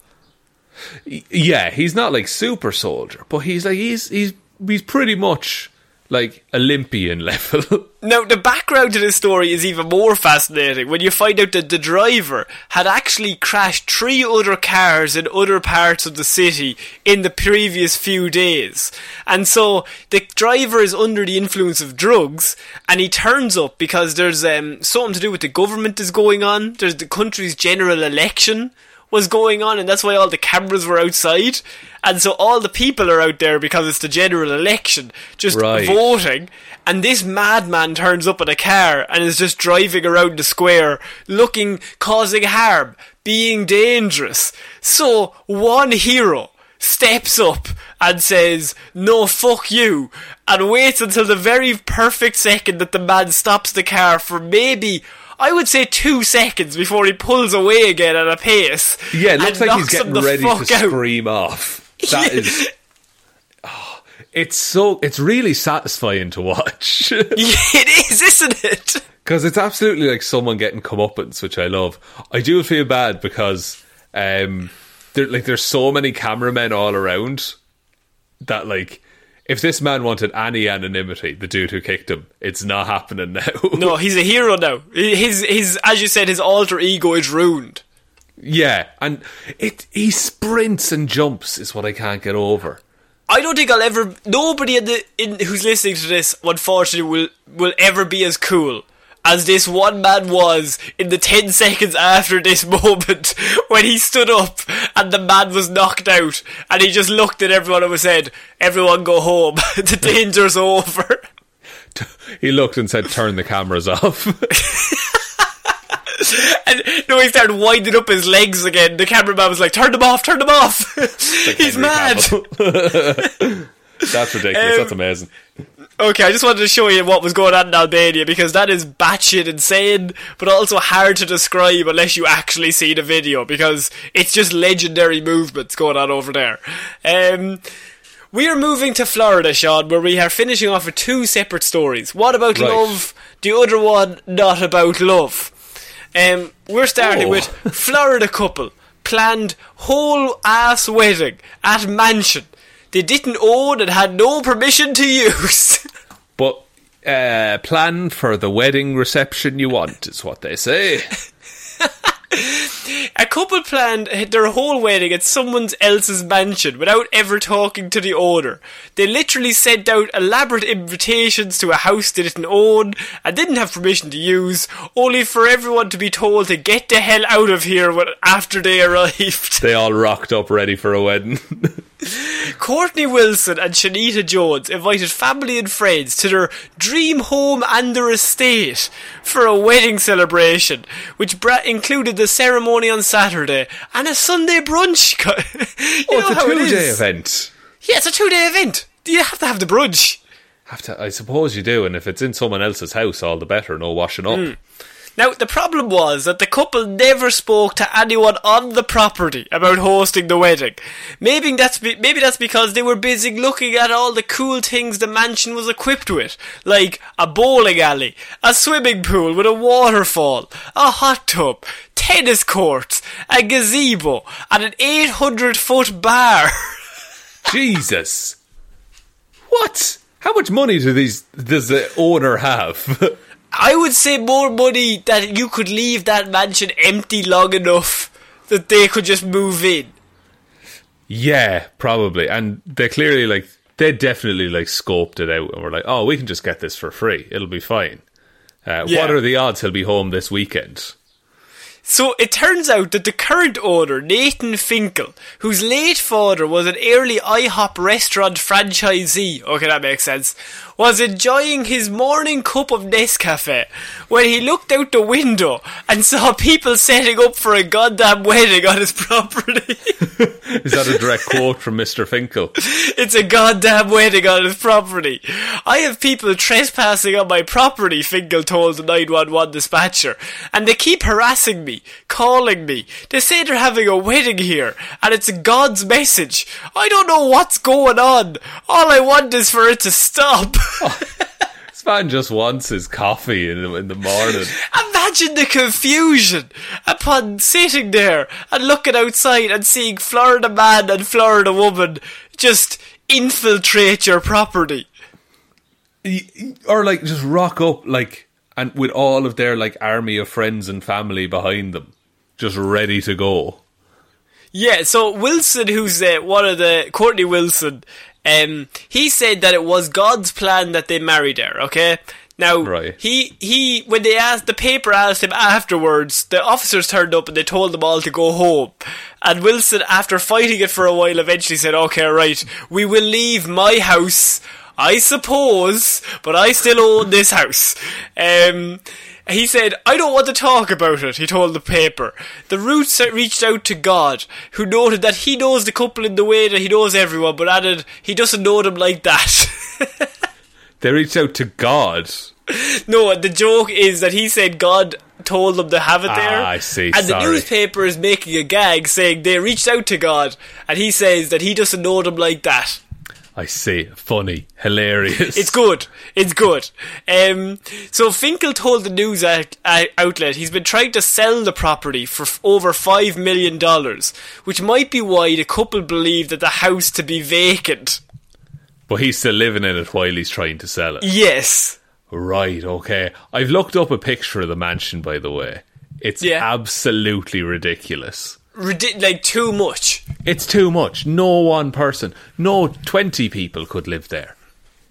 Speaker 5: Yeah, he's not like super soldier, but he's like he's he's he's pretty much like Olympian level.
Speaker 4: Now, the background to this story is even more fascinating when you find out that the driver had actually crashed three other cars in other parts of the city in the previous few days. And so the driver is under the influence of drugs and he turns up because there's um, something to do with the government is going on. There's the country's general election was going on and that's why all the cameras were outside. And so all the people are out there because it's the general election, just
Speaker 5: Right.
Speaker 4: voting. And this madman turns up in a car and is just driving around the square, looking, causing harm, being dangerous. So one hero steps up and says, no, fuck you, and waits until the very perfect second that the man stops the car for maybe, I would say two seconds before he pulls away again at a pace.
Speaker 5: yeah, it looks like he's getting ready to
Speaker 4: out.
Speaker 5: scream off. That is. Oh, it's so it's really satisfying to watch
Speaker 4: Yeah, it is, isn't it?
Speaker 5: because it's absolutely like someone getting comeuppance, which I love. I do feel bad because um, there like there's so many cameramen all around that like if this man wanted any anonymity, the dude who kicked him, it's not happening now.
Speaker 4: No, he's a hero now. His his as you said, his alter ego is ruined.
Speaker 5: yeah, and it he sprints and jumps is what I can't get over.
Speaker 4: I don't think I'll ever. Nobody in the in who's listening to this, unfortunately, will will ever be as cool as this one man was in the ten seconds after this moment when he stood up and the man was knocked out and he just looked at everyone and said, "Everyone go home. the danger's over."
Speaker 5: He looked and said, "Turn the cameras off."
Speaker 4: And no, he started winding up his legs again. The cameraman was like, "Turn them off, turn them off." He's
Speaker 5: Henry
Speaker 4: mad.
Speaker 5: That's ridiculous.
Speaker 4: Um,
Speaker 5: That's amazing.
Speaker 4: Okay, I just wanted to show you what was going on in Albania because that is batshit insane, but also hard to describe unless you actually see the video because it's just legendary movements going on over there. Um, we are moving to Florida, Shaun, where we are finishing off with two separate stories. One about
Speaker 5: Right.
Speaker 4: love, the other one not about love. Um, we're starting
Speaker 5: Oh.
Speaker 4: with Florida couple planned whole ass wedding at mansion. They didn't own and had no permission to use.
Speaker 5: But uh, plan for the wedding reception you want is what they say.
Speaker 4: A couple planned their whole wedding at someone else's mansion without ever talking to the owner. They literally sent out elaborate invitations to a house they didn't own and didn't have permission to use, only for everyone to be told to get the hell out of here when, after they arrived.
Speaker 5: They all rocked up ready for a wedding.
Speaker 4: Courtney Wilson and Shanita Jones invited family and friends to their dream home and their estate for a wedding celebration, which bra- included the ceremony on Saturday and a Sunday brunch.
Speaker 5: oh, it's a
Speaker 4: it
Speaker 5: two-day event.
Speaker 4: Yeah, it's a two-day event. You have to have the brunch.
Speaker 5: Have to, I suppose you do, and if it's in someone else's house, all the better. No washing up.
Speaker 4: Hmm. Now, the problem was that the couple never spoke to anyone on the property about hosting the wedding. Maybe that's be- maybe that's because they were busy looking at all the cool things the mansion was equipped with, like a bowling alley, a swimming pool with a waterfall, a hot tub, tennis courts, a gazebo, and an 800 foot bar.
Speaker 5: Jesus, what? How much money do these does the owner have?
Speaker 4: I would say more money that you could leave that mansion empty long enough that they could just move in.
Speaker 5: yeah, probably. And they're clearly like they definitely like scoped it out and were like, oh, we can just get this for free. It'll be fine. Uh,
Speaker 4: Yeah.
Speaker 5: What are the odds he'll be home this weekend?
Speaker 4: So it turns out that the current owner, Nathan Finkel, whose late father was an early IHOP restaurant franchisee, okay, that makes sense, was enjoying his morning cup of Nescafe when he looked out the window and saw people setting up for a goddamn wedding on his property.
Speaker 5: Is that a direct quote from Mr. Finkel?
Speaker 4: It's a goddamn wedding on his property. I have people trespassing on my property, Finkel told the 911 dispatcher, and they keep harassing me, calling me. They say they're having a wedding here, and it's a God's message. I don't know what's going on. All I want is for it to stop.
Speaker 5: This man just wants his coffee in, in the morning.
Speaker 4: Imagine the confusion upon sitting there and looking outside and seeing Florida man and Florida woman just infiltrate your property.
Speaker 5: Or like just rock up like and with all of their like army of friends and family behind them, just ready to go.
Speaker 4: Yeah, so Wilson, who's uh, one of the Courtney Wilson, um, he said that it was God's plan that they married her. Okay, now
Speaker 5: Right.
Speaker 4: he he when they asked the paper asked him afterwards, the officers turned up and they told them all to go home. And Wilson, after fighting it for a while, eventually said, "Okay, right, we will leave my house." I suppose, but I still own this house. Um, he said, I don't want to talk about it, he told the paper. The roots reached out to God, who noted that he knows the couple in the way that he knows everyone, but added, he doesn't know them like that.
Speaker 5: They reached out to God.
Speaker 4: no, the joke is that he said God told them to have it there.
Speaker 5: Ah, I see,
Speaker 4: And the newspaper is making a gag saying they reached out to God, and he says that he doesn't know them like that.
Speaker 5: I see. Funny. Hilarious.
Speaker 4: It's good. It's good. Um, so Finkel told the news out- out- outlet he's been trying to sell the property for f- over five million dollars, which might be why the couple believe that the house to be vacant.
Speaker 5: But he's still living in it while he's trying to sell it.
Speaker 4: Yes.
Speaker 5: Right, okay. I've looked up a picture of the mansion, by the way. It's
Speaker 4: Yeah.
Speaker 5: absolutely ridiculous.
Speaker 4: Ridi- like too much.
Speaker 5: It's too much. No one person, no 20 people could live there.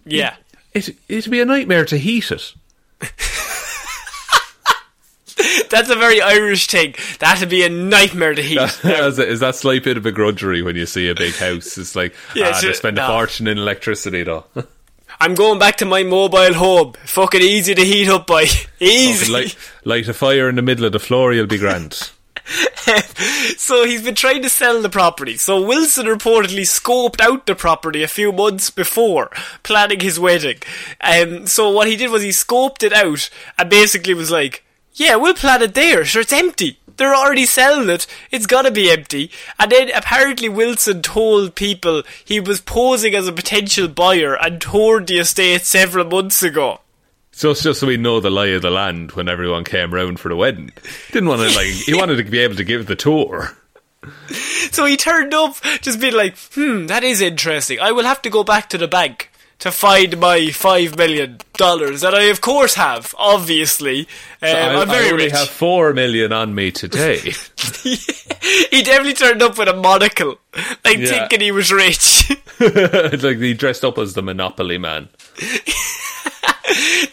Speaker 4: Yeah.
Speaker 5: It, it'd be a nightmare to heat it.
Speaker 4: That's a very Irish thing. That'd be a nightmare to heat.
Speaker 5: is, that- is that slight bit of begrudgery when you see a big house? It's like,
Speaker 4: Yeah,
Speaker 5: ah,
Speaker 4: so-
Speaker 5: they spend a
Speaker 4: no.
Speaker 5: fortune in electricity, though.
Speaker 4: I'm going back to my mobile home. Fucking easy to heat up by. Easy.
Speaker 5: light, light a fire in the middle of the floor, you'll be grand.
Speaker 4: so he's been trying to sell the property. So Wilson reportedly scoped out the property a few months before planning his wedding. Um, so what he did was he scoped it out and basically was like, "Yeah, we'll plan it there. Sure, it's empty. They're already selling it. It's gotta be empty." And then apparently Wilson told people he was posing as a potential buyer and toured the estate several months ago.
Speaker 5: So it's just so we know the lie of the land when everyone came round for the wedding. Didn't want to like he wanted to be able to give the tour.
Speaker 4: So he turned up, just being like, hmm, that is interesting. I will have to go back to the bank to find my five million dollars that I, of course, have. Obviously, um,
Speaker 5: I,
Speaker 4: I'm very
Speaker 5: I only
Speaker 4: rich.
Speaker 5: have four million on me today.
Speaker 4: he definitely turned up with a monocle, like
Speaker 5: Yeah.
Speaker 4: thinking he was rich.
Speaker 5: like he dressed up as the Monopoly man.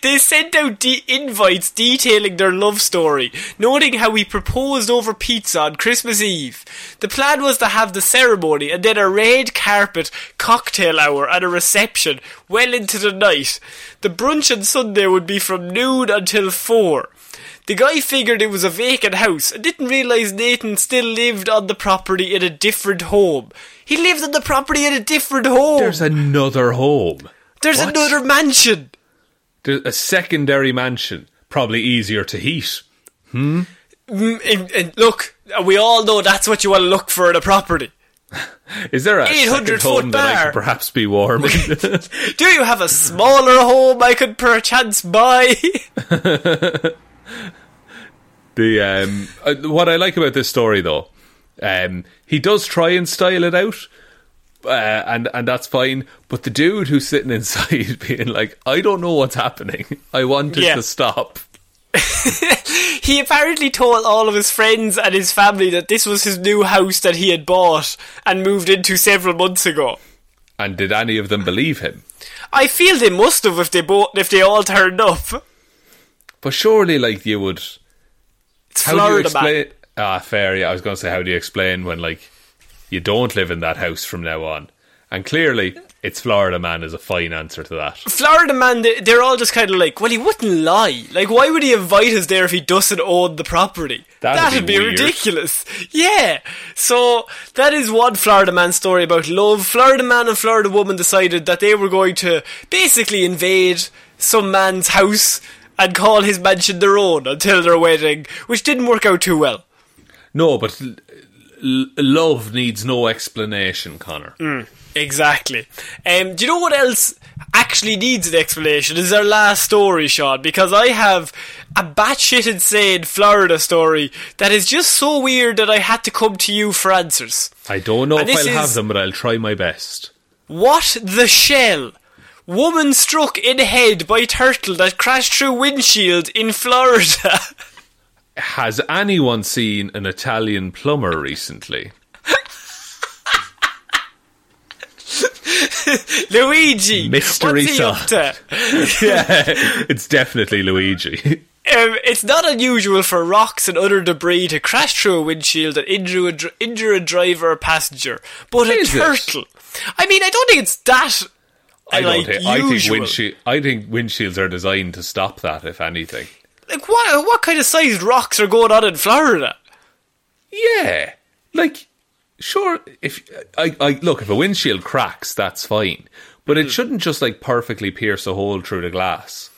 Speaker 4: They sent out de- invites detailing their love story, noting how he proposed over pizza on Christmas Eve. The plan was to have the ceremony and then a red carpet cocktail hour and a reception well into the night. The brunch on Sunday would be from noon until four. The guy figured it was a vacant house and didn't realise Nathan still lived on the property in a different home. He lived on the property in a different home.
Speaker 5: There's another home.
Speaker 4: There's
Speaker 5: What?
Speaker 4: another mansion.
Speaker 5: A secondary mansion, probably easier to heat.
Speaker 4: Mm, and, and look, we all know that's what you want to look for in a property.
Speaker 5: Is there a
Speaker 4: 800
Speaker 5: second home
Speaker 4: foot bar.
Speaker 5: perhaps be warm?
Speaker 4: Do you have a smaller home I could perchance buy?
Speaker 5: the um, uh, what I like about this story though, um, he does try and style it out. Uh, and and that's fine, but the dude who's sitting inside being like, I don't know what's happening. I want it
Speaker 4: Yeah.
Speaker 5: to stop.
Speaker 4: he apparently told all of his friends and his family that this was his new house that he had bought and moved into several months ago.
Speaker 5: And did any of them believe him?
Speaker 4: I feel they must have if they both if they all turned up.
Speaker 5: But surely, like you would.
Speaker 4: It's
Speaker 5: How do you explain?
Speaker 4: man.
Speaker 5: Ah, fair. Yeah, I was going to say, how do you explain when like you don't live in that house from now on? And clearly, it's Florida Man is a fine answer to that.
Speaker 4: Florida man, they- they're all just kind of like, well, he wouldn't lie. Like, why would he invite us there if he doesn't own the property?
Speaker 5: That'd be
Speaker 4: be, ridiculous. Yeah. So that is one Florida man story about love. Florida man and Florida woman decided that they were going to basically invade some man's house and call his mansion their own until their wedding, which didn't work out too well.
Speaker 5: No, but l- love needs no explanation, Connor.
Speaker 4: Exactly. Um, do you know what else actually needs an explanation? Is our last story, Shaun? Because I have a batshit insane Florida story that is just so weird that I had to come to you for answers.
Speaker 5: I don't know
Speaker 4: And
Speaker 5: if I'll have them, but I'll try my best.
Speaker 4: What the shell? Woman struck in head by turtle that crashed through windshield in Florida.
Speaker 5: Has anyone seen an Italian plumber recently?
Speaker 4: Luigi,
Speaker 5: Mystery
Speaker 4: what's he up to?
Speaker 5: yeah, it's definitely Luigi.
Speaker 4: Um, it's not unusual for rocks and other debris to crash through a windshield and injure a, dr- injure a driver or passenger, but a
Speaker 5: Is it?
Speaker 4: turtle. I mean, I don't think it's that.
Speaker 5: I don't
Speaker 4: like,
Speaker 5: think. I think windshield. I think windshields are designed to stop that. If anything,
Speaker 4: Like what? What kind of sized rocks are going on in Florida?
Speaker 5: yeah, like sure. If I, I look, if a windshield cracks, that's fine, but
Speaker 4: Hmm.
Speaker 5: it shouldn't just like perfectly pierce a hole through the glass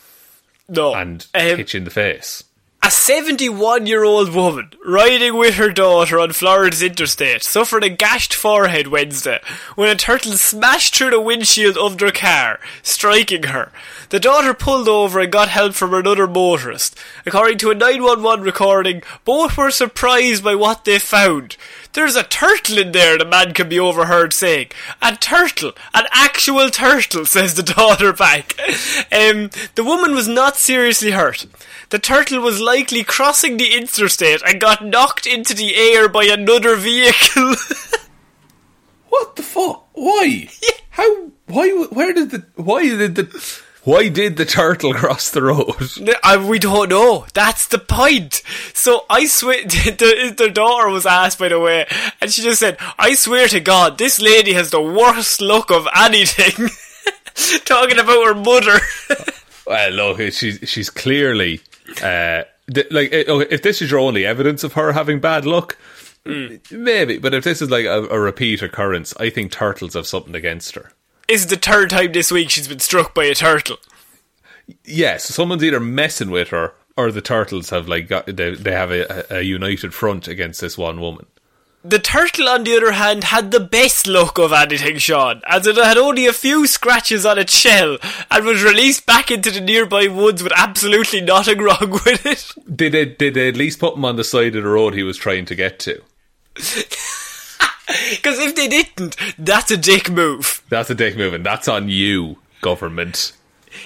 Speaker 4: No.
Speaker 5: and
Speaker 4: Um,
Speaker 5: hit you in the face.
Speaker 4: A 71 year old woman riding with her daughter on Florida's interstate suffered a gashed forehead Wednesday when a turtle smashed through the windshield of their car, striking her. The daughter pulled over and got help from another motorist. According to a 911 recording, both were surprised by what they found. There's a turtle in there, the man can be overheard saying. A turtle! An actual turtle, says the daughter back. Um, the woman was not seriously hurt. The turtle was likely crossing the interstate and got knocked into the air by another vehicle.
Speaker 5: What the fuck? Why? How? Why? Where did the? Why did the? Why did the turtle cross the road?
Speaker 4: Uh, we don't know. That's the point. So I swear, the, the daughter was asked, by the way, and she just said, "I swear to God, this lady has the worst luck of anything." Talking about her mother.
Speaker 5: Well, look, she's she's clearly uh, th- like if this is your only evidence of her having bad luck, maybe. But if this is like a, a repeat occurrence, I think turtles have something against her.
Speaker 4: this is the third time this week she's been struck by a turtle.
Speaker 5: Yes, someone's either messing with her or the turtles have like got they, they have a, a united front against this one woman.
Speaker 4: The turtle, on the other hand, had the best luck of anything, Shaun, as it had only a few scratches on its shell and was released back into the nearby woods with absolutely nothing wrong with it.
Speaker 5: Did they did they at least put him on the side of the road he was trying to get to?
Speaker 4: Because if they didn't, that's a dick move.
Speaker 5: That's a dick move, and that's on you, government.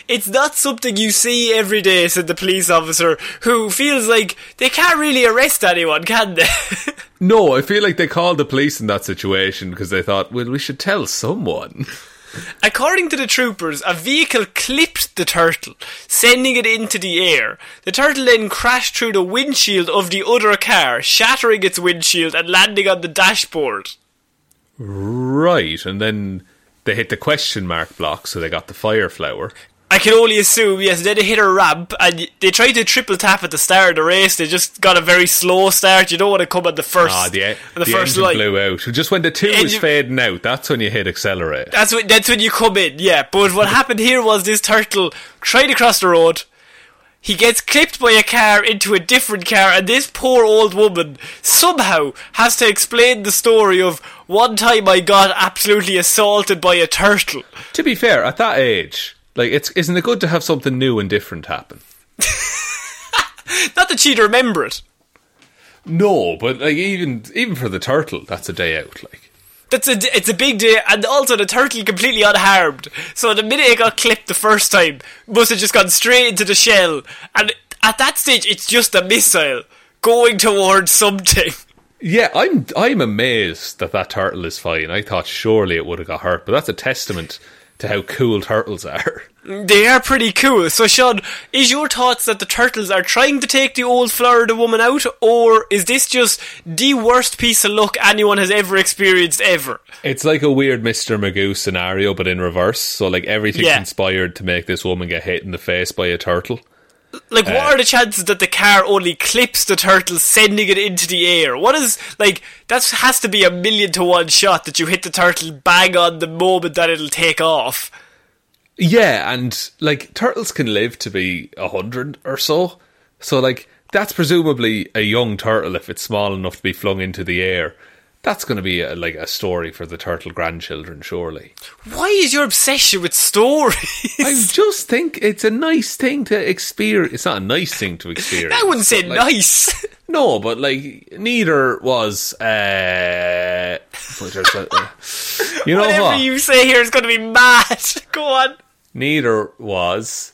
Speaker 4: It's not something you see every day, said the police officer, who feels like they can't really arrest anyone, can they?
Speaker 5: No, I feel like they called the police in that situation because they thought, well, we should tell someone.
Speaker 4: According to the troopers, a vehicle clipped the turtle, sending it into the air. The turtle then crashed through the windshield of the other car, shattering its windshield and landing on the dashboard.
Speaker 5: Right, and then they hit the question mark block, so they got the fire flower.
Speaker 4: I can only assume, yes, then they hit a ramp and they tried to triple tap at the start of the race. They just got a very slow start. You don't want to come at the first,
Speaker 5: Ah, the, the,
Speaker 4: the first
Speaker 5: engine
Speaker 4: light.
Speaker 5: blew out. Just when the two is
Speaker 4: Engine-
Speaker 5: fading out, that's when you hit accelerate.
Speaker 4: That's when that's when you come in, yeah. But what happened here was this turtle tried to cross the road. He gets clipped by a car into a different car, and this poor old woman somehow has to explain the story of one time I got absolutely assaulted by a turtle.
Speaker 5: To be fair, at that age, like it's isn't it good to have something new and different happen?
Speaker 4: Not that she'd remember it.
Speaker 5: No, but like even even for the turtle, that's a day out. Like
Speaker 4: That's a it's a big day, and also the turtle completely unharmed. So the minute it got clipped the first time, must have just gone straight into the shell, and at that stage, it's just a missile going towards something.
Speaker 5: Yeah, I'm I'm amazed that that turtle is fine. I thought surely it would have got hurt, but that's a testament to how cool turtles are.
Speaker 4: They are pretty cool. So, Shaun, is your thoughts that the turtles are trying to take the old Florida woman out, or is this just the worst piece of luck anyone has ever experienced ever?
Speaker 5: It's like a weird Mr. Magoo scenario, but in reverse. So, like, everything's
Speaker 4: Yeah.
Speaker 5: inspired to make this woman get hit in the face by a turtle.
Speaker 4: Like, what
Speaker 5: Uh,
Speaker 4: are the chances that the car only clips the turtle, sending it into the air? What is, like, that has to be a million to one shot that you hit the turtle bang on the moment that it'll take off.
Speaker 5: Yeah, and like turtles can live to be a hundred or so. So like that's presumably a young turtle if it's small enough to be flung into the air. That's going to be a, like a story for the turtle grandchildren, surely.
Speaker 4: Why is your obsession with stories?
Speaker 5: I just think it's a nice thing to experience. It's not a nice thing to experience.
Speaker 4: I wouldn't say
Speaker 5: like,
Speaker 4: nice.
Speaker 5: No, but like neither was. Uh, but you know
Speaker 4: Whatever
Speaker 5: what?
Speaker 4: you say here is going to be mad. Go on.
Speaker 5: neither was.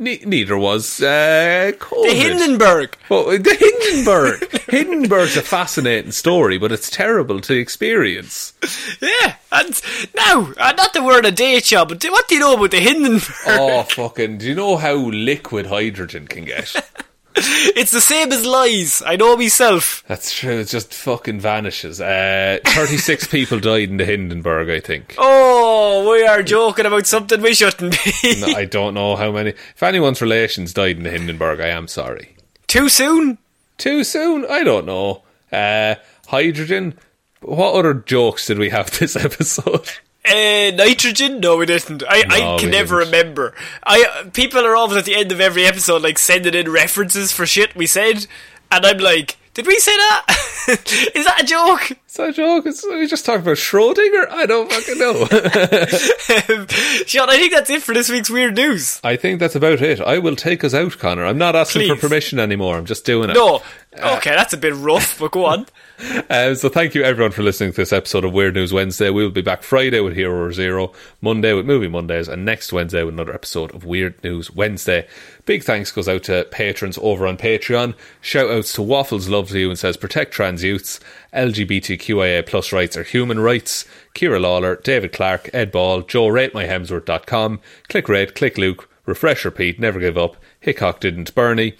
Speaker 5: Ne- neither was uh, COVID.
Speaker 4: The Hindenburg.
Speaker 5: Well, the Hindenburg. Hindenburg's a fascinating story, but it's terrible to experience.
Speaker 4: Yeah, and now, uh, not the word a date job, but what do you know about the Hindenburg?
Speaker 5: Oh, fucking! Do you know how liquid hydrogen can get?
Speaker 4: It's the same as lies. I know myself.
Speaker 5: That's true. It just fucking vanishes. Uh, Thirty-six people died in the Hindenburg. I think.
Speaker 4: Oh, we are joking about something we shouldn't be.
Speaker 5: No, I don't know how many. If anyone's relations died in the Hindenburg, I am sorry.
Speaker 4: Too soon?
Speaker 5: Too soon? I don't know. Uh, hydrogen. What other jokes did we have this episode?
Speaker 4: Uh, nitrogen? No, we didn't. I, I can never
Speaker 5: didn't.
Speaker 4: remember. I people are always at the end of every episode like sending in references for shit we said, and I'm like, did we say that? Is that a joke?
Speaker 5: Is that a joke? Are we just talking about Schrodinger? I don't fucking know.
Speaker 4: Um, Shaun, I think that's it for this week's weird news.
Speaker 5: I think that's about it. I will take us out, Conor. I'm not asking for permission anymore. I'm just doing it.
Speaker 4: No, okay, that's a bit rough, but go on.
Speaker 5: Uh, so thank you everyone for listening to this episode of Weird News Wednesday. We will be back Friday with Hero Zero, Monday with Movie Mondays, and next Wednesday with another episode of Weird News Wednesday. Big thanks goes out to patrons over on Patreon. Shout outs to Waffles loves you and says protect trans youths. LGBTQIA plus rights are human rights. Ciara Lawler, David Clarke, Ed Ball, Joe RateMyHemsworth.com, Click Rate, Click Luke, Refresh Repeat, Never Give Up, Hickok Didn't Bernie,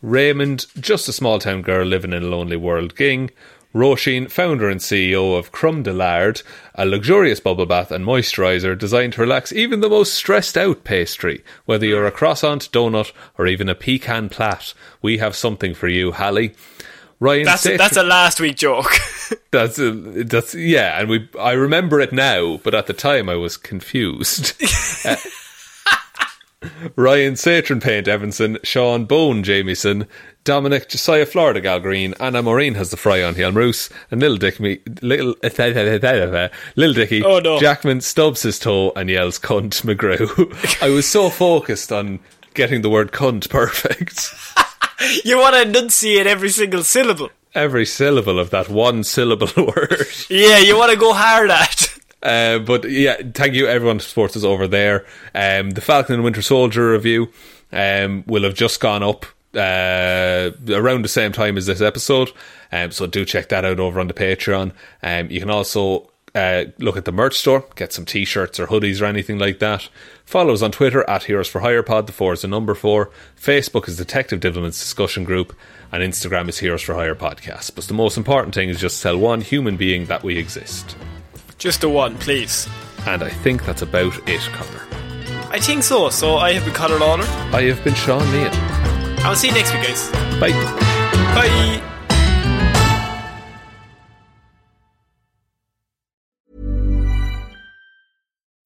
Speaker 5: Raymond, just a small town girl living in a lonely world, Ging, Roisin, founder and CEO of Crumb de Lard, a luxurious bubble bath and moisturiser designed to relax even the most stressed out pastry. Whether you're a croissant, donut, or even a pecan plait, we have something for you, Hally. Ryan
Speaker 4: That's a, that's a last week joke.
Speaker 5: that's a, that's yeah, and we I remember it now, but at the time I was confused. Uh, Ryan Satron Paint Evanson, Shaun Bone Jamieson, Dominic Josiah Florida Gal Green, Anna Maureen has the fry on Hjelmroos, and Little Dick me Little Little Dicky
Speaker 4: Oh, no.
Speaker 5: Jackman stubs his toe and yells cunt McGrew. I was so focused on getting the word cunt perfect.
Speaker 4: you want to enunciate every single syllable.
Speaker 5: Every syllable of that one syllable word.
Speaker 4: Yeah, you want to go hard at.
Speaker 5: Uh, but yeah, thank you everyone who supports us over there. Um, the Falcon and Winter Soldier review um, will have just gone up uh, around the same time as this episode. Um, so do check that out over on the Patreon. Um, you can also uh, look at the merch store, get some t-shirts or hoodies or anything like that. Follow us on Twitter at Heroes for Hire Pod. The four is the number four. Facebook is Detective Divilment's discussion group, and Instagram is Heroes for Hire Podcast. But the most important thing is just tell one human being that we exist.
Speaker 4: Just the one, please.
Speaker 5: And I think that's about it, Conor.
Speaker 4: I think so. So I have been Conor Lawler.
Speaker 5: I have been Shaun Meighan.
Speaker 4: I'll see you next week, guys.
Speaker 5: Bye.
Speaker 4: Bye.